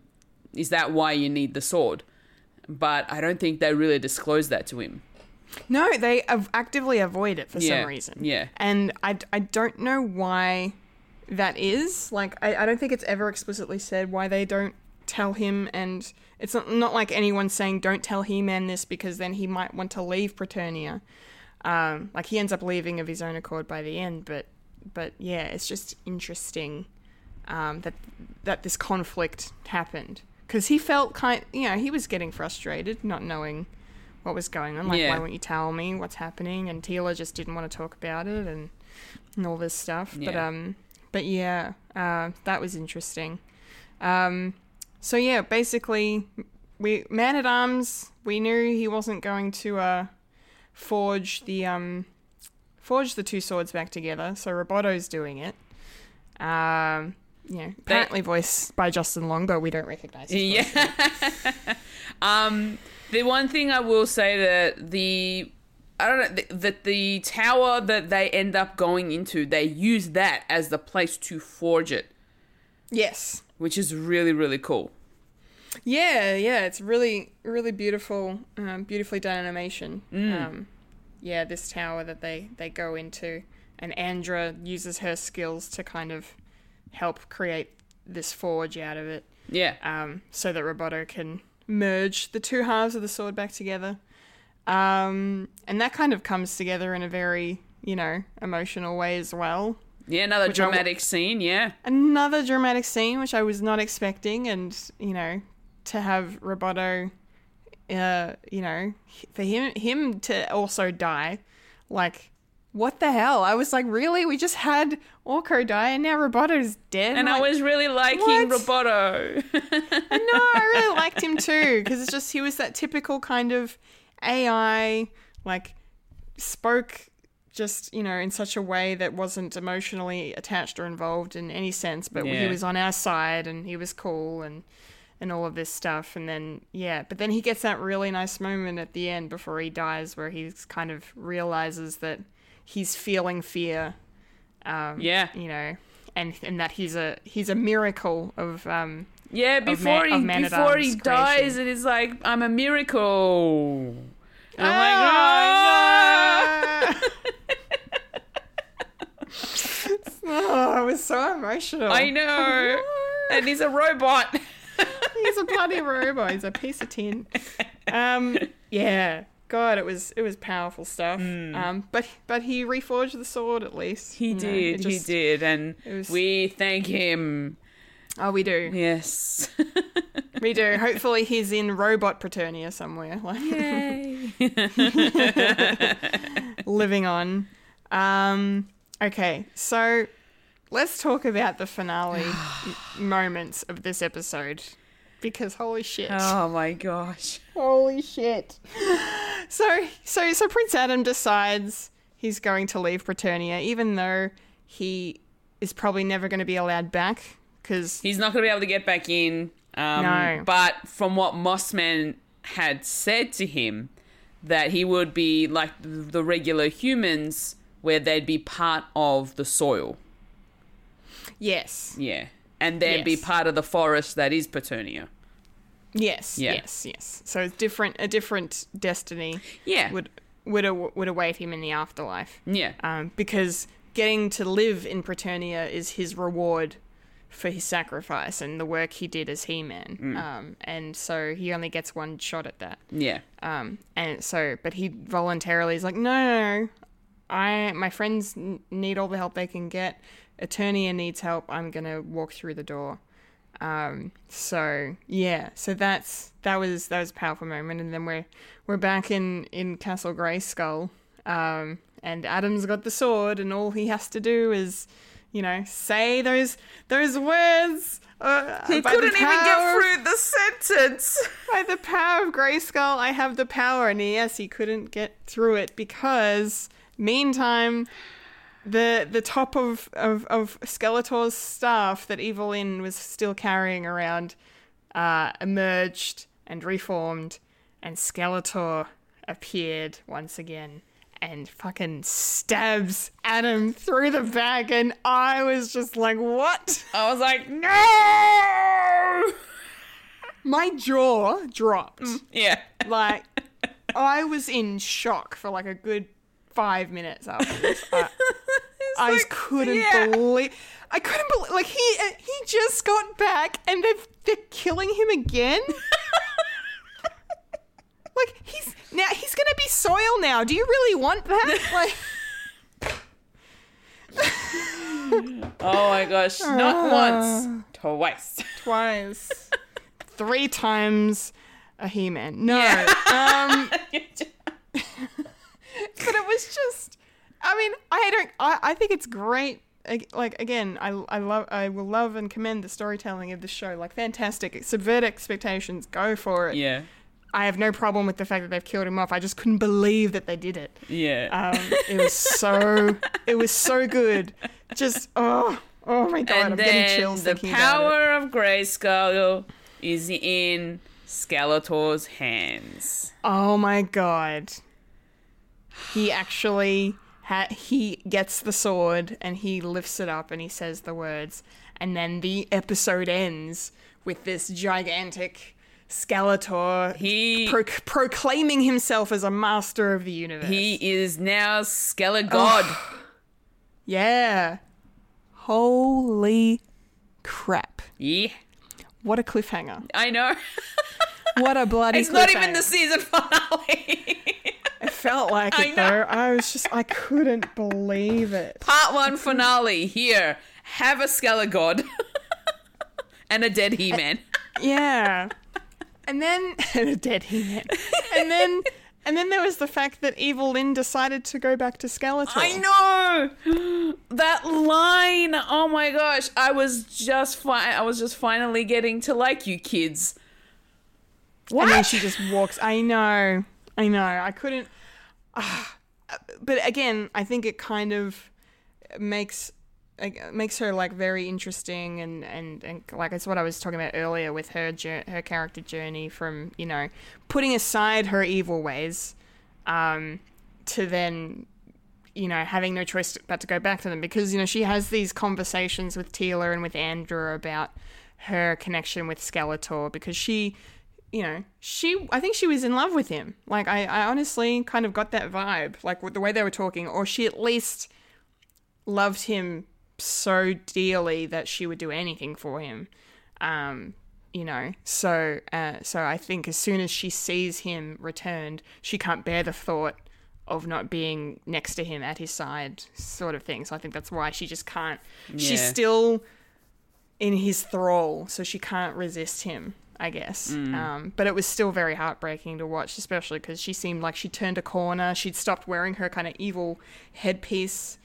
is that why you need the sword? But I don't think they really disclose that to him. No, they av- actively avoid it for Yeah, some reason. yeah. And I, I don't know why that is. Like, I, I don't think it's ever explicitly said why they don't tell him. And it's not, not like anyone saying, don't tell He Man this because then he might want to leave Preternia. Um, like, he ends up leaving of his own accord by the end. But, but yeah, it's just interesting um, that, that this conflict happened. Because he felt kind, you know, he was getting frustrated, not knowing what was going on. Like, Yeah. why won't you tell me what's happening? And Teela just didn't want to talk about it and, and all this stuff. But um, but yeah, uh, that was interesting. Um, so yeah, basically, we Man at Arms. We knew he wasn't going to uh forge the um forge the two swords back together. So Roboto's doing it. Um. You know, apparently voiced by Justin Long, but we don't recognize his. Yeah. <laughs> um, the one thing I will say that the I don't know that the tower that they end up going into, they use that as the place to forge it, Yes. which is really really cool. Yeah, yeah, it's really, really beautiful, um, beautifully done animation. Um, yeah, this tower that they they go into, and Andra uses her skills to kind of help create this forge out of it, Yeah. um, so that Roboto can merge the two halves of the sword back together. Um, and that kind of comes together in a very, you know, emotional way as well. Yeah, another Which I w- dramatic scene. Yeah. another dramatic scene which I was not expecting, and you know, to have Roboto, uh, you know, for him him to also die, like. What the hell? I was like, really? We just had Orko die and now Roboto's dead? And I was really liking what? Roboto. no, I really liked him too because it's just he was that typical kind of AI, like spoke just you know in such a way that wasn't emotionally attached or involved in any sense, but he was on our side and he was cool and and all of this stuff. And then yeah, but then he gets that really nice moment at the end before he dies where he kind of realizes that he's feeling fear. Um, Yeah. you know. And, and that he's a he's a miracle of um, yeah, before he of Man at before he dies, creation. it is like I'm a miracle. And I'm like, Ah, <laughs> "Oh, no. Oh, it was so emotional. I know. <laughs> Oh, and he's a robot. He's a bloody robot. He's a piece of tin. Um, yeah. God, it was it was powerful stuff. Um, but but he reforged the sword at least. He You know, did. it just- he did. And was- we thank him. Oh, we do. Yes. We do. <laughs> Hopefully, he's in robot Preternia somewhere, like Yay. <laughs> <laughs> living on. Um, okay, so let's talk about the finale <sighs> moments of this episode because holy shit. oh my gosh. Holy shit. So so so Prince Adam decides he's going to leave Preternia even though he is probably never going to be allowed back cuz He's not going to be able to get back in. Um, No. But from what Mossman had said to him, that he would be like the regular humans, where they'd be part of the soil. yes. Yeah. And they'd be part of the forest that is Preternia. Yes. Yeah. Yes. Yes. So it's different a different destiny Yeah. would would would await him in the afterlife. yeah. Um, because getting to live in Preternia is his reward for his sacrifice and the work he did as He-Man. Mm. Um, and so he only gets one shot at that. Yeah. Um, and so, but he voluntarily is like, no, no, no, I, my friends need all the help they can get. Eternia needs help. I'm gonna walk through the door. Um, so yeah, so that's that was that was a powerful moment, and then we're we're back in in Castle Grayskull. Um, and Adam's got the sword, and all he has to do is, you know, say those those words. Uh, He couldn't even get through the sentence. by the power of Grayskull, I have the power. And yes, he couldn't get through it because, meantime, the the top of, of, of Skeletor's staff that Evil-Lyn was still carrying around uh, emerged and reformed, and Skeletor appeared once again and fucking stabs Adam through the back. And I was just like, what? I was like, no. My jaw dropped. Yeah. like <laughs> I was in shock for like a good five minutes after <laughs> this. I, I just couldn't yeah. believe. I couldn't believe. Like he uh, he just got back and they've they're killing him again. <laughs> like he's now he's gonna be soil now. Do you really want that? <laughs> Like Oh my gosh. Not once, twice. twice, three times a He-Man. No. Um, <laughs> but it was just i mean i don't i, I think it's great like again I, I love i will love and commend the storytelling of the show like fantastic subvert expectations go for it yeah. i have no problem with the fact that they've killed him off i just couldn't believe that they did it Yeah. um it was so it was so good just oh oh my god and i'm getting chills the thinking about it power of Grayskull is in Skeletor's hands. Oh my god. He actually ha- he gets the sword and he lifts it up and he says the words and then the episode ends with this gigantic Skeletor He pro- proclaiming himself as a master of the universe. he is now Skelegod. yeah. Holy crap. yeah. What a cliffhanger. I know. What a <laughs> bloody it's not even the season finale. <laughs> It felt like I it know. though. I was just I couldn't believe it. Part one finale. Here, have a Skelegod <laughs> and a dead He-Man. Yeah. And then <laughs> and a dead He-Man. <laughs> And then and then there was the fact that Evil-Lyn decided to go back to Skeletor. I know <gasps> that line. Oh my gosh! I was just fi- I was just finally getting to like you kids. What? And then she just walks. I know. I know. I couldn't. Ah. <sighs> but again, I think it kind of makes like, makes her like very interesting and and and like it's what I was talking about earlier with her her character journey from you know putting aside her evil ways, um, to then you know having no choice but to go back to them because you know she has these conversations with Teela and with Andra about her connection with Skeletor because she you know, she I think she was in love with him. Like I, I honestly kind of got that vibe, like with the way they were talking, or she at least loved him so dearly that she would do anything for him. Um, you know, so uh, so I think as soon as she sees him returned, she can't bear the thought of not being next to him at his side, sort of thing. So I think that's why she just can't. She's still in his thrall, so she can't resist him. I guess, Mm. um, but it was still very heartbreaking to watch, especially because she seemed like she turned a corner. She'd stopped wearing her kind of evil headpiece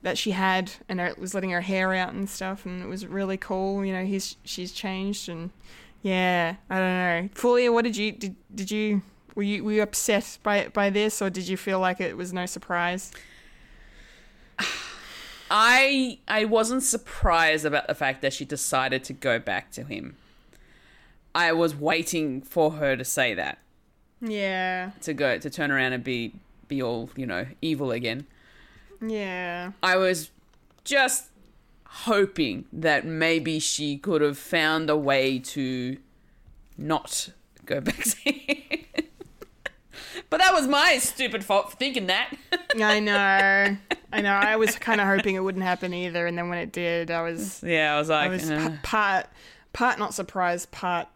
that she had, and it was letting her hair out and stuff, and it was really cool. You know, he's she's changed, and yeah, I don't know. Fulia, what did you did? Did you were you were you upset by by this, or did you feel like it was no surprise? <sighs> I I wasn't surprised about the fact that she decided to go back to him. I was waiting for her to say that. Yeah, To go to turn around and be be all, you know, evil again. yeah, I was just hoping that maybe she could have found a way to not go back to him. <laughs> but that was my stupid fault for thinking that. <laughs> I know, I know. I was <laughs> kind of hoping it wouldn't happen either, and then when it did, I was yeah, I was like I was uh, part part not surprised, part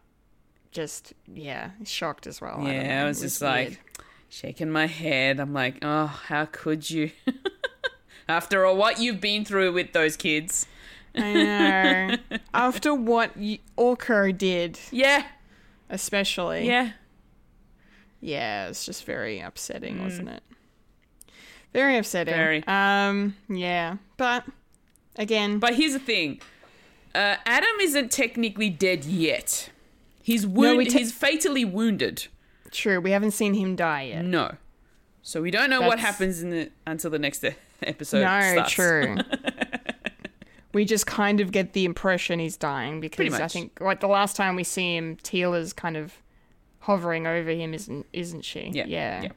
just yeah shocked as well. yeah, know. I was It just weird. like shaking my head. I'm like, oh, how could you? <laughs> After all, what you've been through with those kids. I know. <laughs> After what y- Orko did, Yeah, especially. yeah. Yeah, it's just very upsetting, wasn't it? Very upsetting. Mm. Very. Um, yeah. But again, But here's the thing. Uh, Adam isn't technically dead yet. He's wound- we ta- he's fatally wounded. true, we haven't seen him die yet. No. So we don't know what happens in the until the next episode no, starts. true. <laughs> we just kind of get the impression he's dying because I think like the last time we see him, Teela's kind of hovering over him, isn't isn't she? Yeah, Yeah. yeah.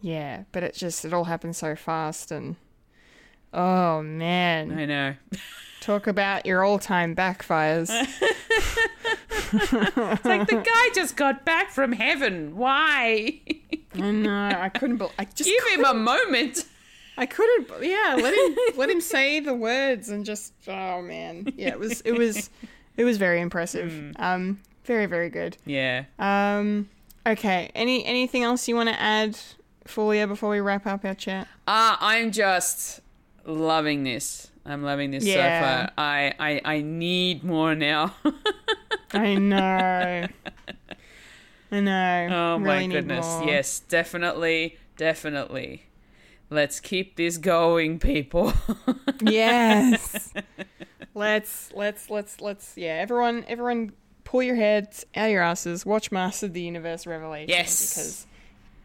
Yeah, but it just it all happened so fast and oh man. I know. Talk about your all time backfires. <laughs> It's like the guy just got back from heaven. Why? I know. I couldn't. Be- I just. Give him a moment. I couldn't. Yeah. Let him. let him say the words and just. Oh man. Yeah. It was. It was. It was very impressive. Mm. Um. Very. Very good. Yeah. Um. Okay. Any. Anything else you want to add, Fulia, before we wrap up our chat? Ah, I'm just loving this. I'm loving this Yeah. so far. I, I I need more now. <laughs> I know. <laughs> I know. oh my Really need goodness. Yes, definitely, definitely. Let's keep this going, people. <laughs> Yes. let's let's let's let's yeah. Everyone everyone pull your heads out of your asses. Watch Master of the Universe Revelation. Yes. Because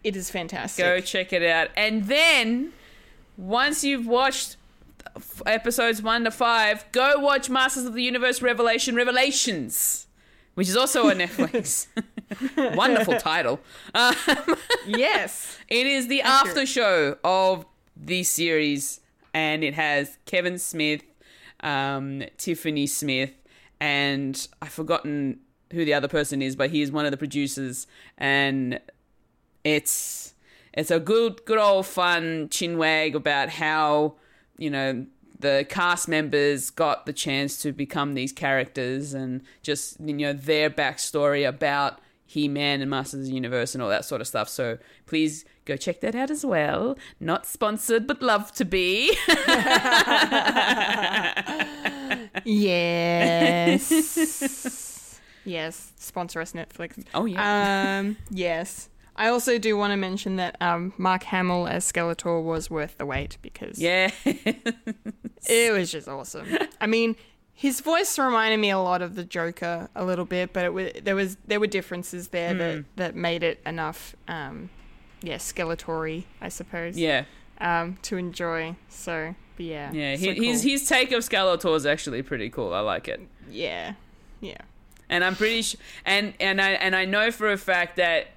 it is fantastic. Go check it out. And then once you've watched episodes 1 to 5, go watch Masters of the Universe Revelation Revelations, which is also on Netflix. <laughs> Wonderful title. Um, yes. <laughs> It is the Accurate. after show of the series, and it has Kevin Smith, um, Tiffany Smith, and I've forgotten who the other person is, but he is one of the producers, and it's it's a good good old fun chinwag about how you know the cast members got the chance to become these characters and just you know their backstory about he-man and masters of the universe and all that sort of stuff so please go check that out as well not sponsored but love to be <laughs> Yes. <laughs> yes. Sponsor us, Netflix. oh yeah Um. yes. I also do want to mention that um, Mark Hamill as Skeletor was worth the wait because yeah <laughs> It was just awesome. I mean, his voice reminded me a lot of the Joker a little bit, but it was there was there were differences there Hmm. that that made it enough, um, yeah, Skeletory, I suppose, yeah um, to enjoy. So, but yeah, yeah so he, his cool. his take of Skeletor is actually pretty cool i like it yeah, yeah, and I'm pretty sure, and and I and I know for a fact that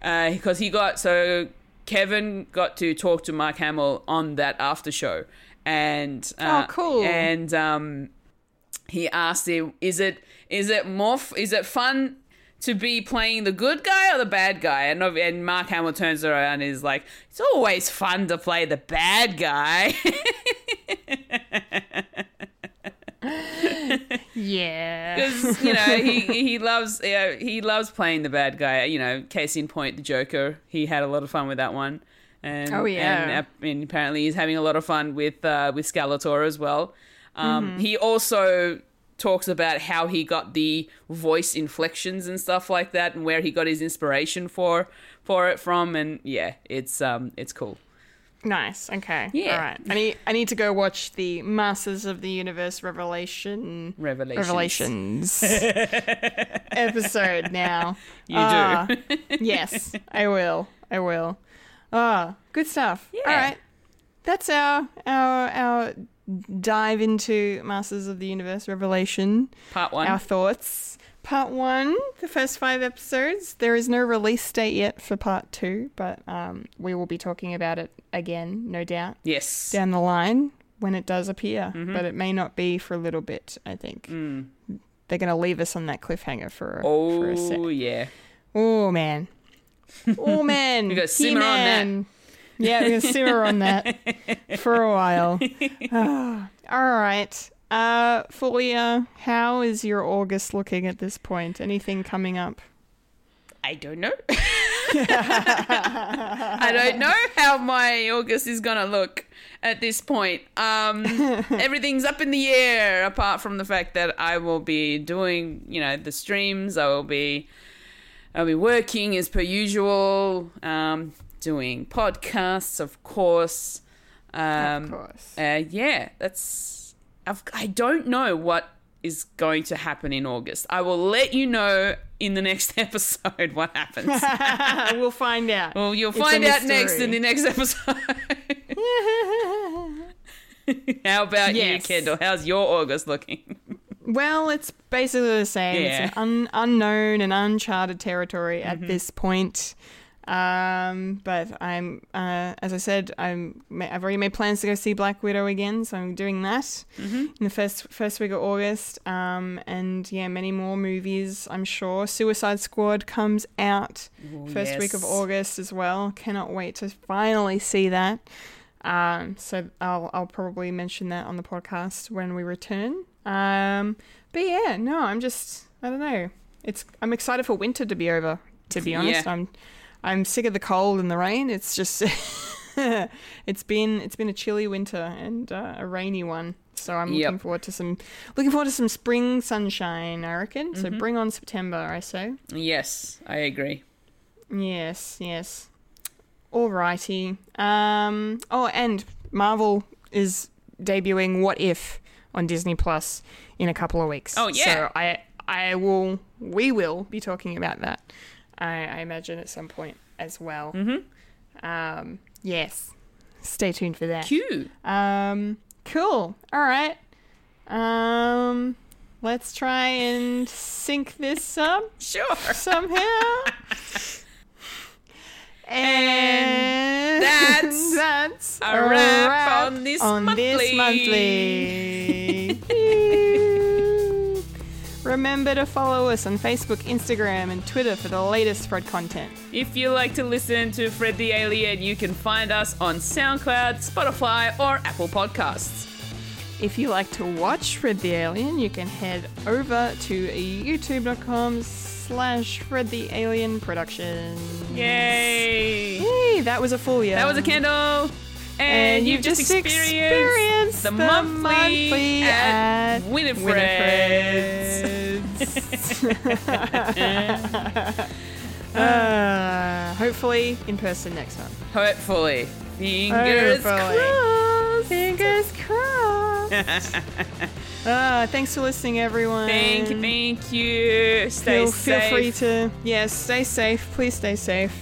because he got so Kevin got to talk to Mark Hamill on that after show, and uh, Oh, cool. and um, he asked him, "Is it is it more f- is it fun?" To be playing the good guy or the bad guy, and and Mark Hamill turns around and is like, "It's always fun to play the bad guy." <laughs> Yeah. because you know he he loves you know, he loves playing the bad guy. You know, case in point, the Joker. He had a lot of fun with that one. And, Oh, yeah. and, and apparently he's having a lot of fun with uh, with Skeletor as well. Um, Mm-hmm. He also talks about how he got the voice inflections and stuff like that, and where he got his inspiration for for it from. And yeah, it's um it's cool. Nice. Okay. Yeah. All right. I need I need to go watch the Masters of the Universe Revelation Revelations. Revelations <laughs> episode now. You Ah, do. <laughs> yes, I will. I will. Ah, good stuff. Yeah. All right. That's our our our dive into Masters of the Universe Revelation. Part one. Our thoughts. Part one, the first five episodes. There is no release date yet for part two, but um, we will be talking about it again, no doubt, yes. down the line when it does appear. Mm-hmm. But it may not be for a little bit, I think. Mm. They're going to leave us on that cliffhanger for, for a sec. Oh yeah. Oh, man. Oh, <laughs> man. We gotta simmer on that. Yeah, we're going to simmer on that for a while. <laughs> <sighs> All right. Uh, Fulia, how is your August looking at this point? Anything coming up? I don't know. <laughs> I don't know how my August is gonna look at this point. Um, <laughs> everything's up in the air, apart from the fact that I will be doing, you know, the streams. I will be, I'll be working as per usual. Um, doing podcasts, of course. Um, of course. uh, yeah, that's. I've, I don't know what is going to happen in August. I will let you know in the next <laughs> episode what happens. <laughs> we'll find out. well, you'll It's find out next in the next episode. <laughs> How about you, Kendall? How's your August looking? well, it's basically the same. Yeah. It's an un- unknown and uncharted territory at Mm-hmm. this point. Um, but I'm, uh, as I said, I'm, I've already made plans to go see Black Widow again, so I'm doing that Mm-hmm. in the first first week of August. Um, and yeah, many more movies. I'm sure Suicide Squad comes out first week of. August as well. Cannot wait to finally see that. Um, so I'll I'll probably mention that on the podcast when we return. Um, but yeah, no, I'm just I don't know. It's I'm excited for winter to be over. To be <laughs> honest, Yeah. I'm I'm sick of the cold and the rain. It's just <laughs> it's been it's been a chilly winter and uh, a rainy one. So I'm Yep. looking forward to some looking forward to some spring sunshine. I reckon. So Mm-hmm. bring on September. I say. Yes, I agree. Yes, yes. Alrighty. Um. Oh, and Marvel is debuting What If on Disney Plus in a couple of weeks. Oh, yeah. So I, I will, we will be talking about that. I, I imagine at some point as well. Mm-hmm. Um. Yes. Stay tuned for that. Cute. Um. Cool. All right. Um. Let's try and sync this up <laughs> Sure. somehow. <laughs> And, that's that's a wrap on this on this monthly. monthly. Remember to follow us on Facebook, Instagram, and Twitter for the latest Fred content. If you like to listen to Fred the Alien, you can find us on SoundCloud, Spotify, or Apple Podcasts. If you like to watch Fred the Alien, you can head over to youtube.com slash Fred the Alien Productions. Yay! Yay, that was a full year. That was a candle. And, And you've just experienced, the, monthly, at, Winifred's. Winifred's. <laughs> <laughs> uh, hopefully in person next time. Hopefully. Fingers Hopefully. crossed. Fingers crossed. <laughs> uh, thanks for listening, everyone. Thank you, thank you. Stay feel, safe. feel free to yes, stay safe. Please stay safe,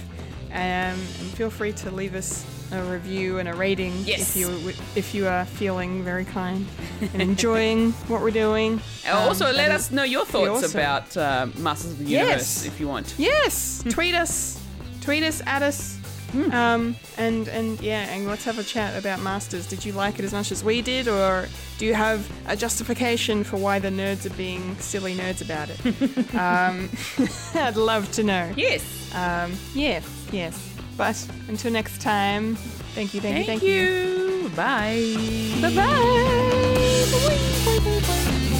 um, and feel free to leave us a review and a rating Yes. if you if you are feeling very kind and enjoying <laughs> what we're doing. Also, Um, let us know your thoughts awesome. about uh, Masters of the Yes. Universe if you want. Yes, <laughs> tweet us, tweet us at us. Hmm. Um, and and yeah, and let's have a chat about Masters. Did you like it as much as we did, or do you have a justification for why the nerds are being silly nerds about it? <laughs> um, I'd love to know. Yes. Um, yes, yes. But until next time, thank you, thank, Thank, you, thank you. you. Bye. Bye bye.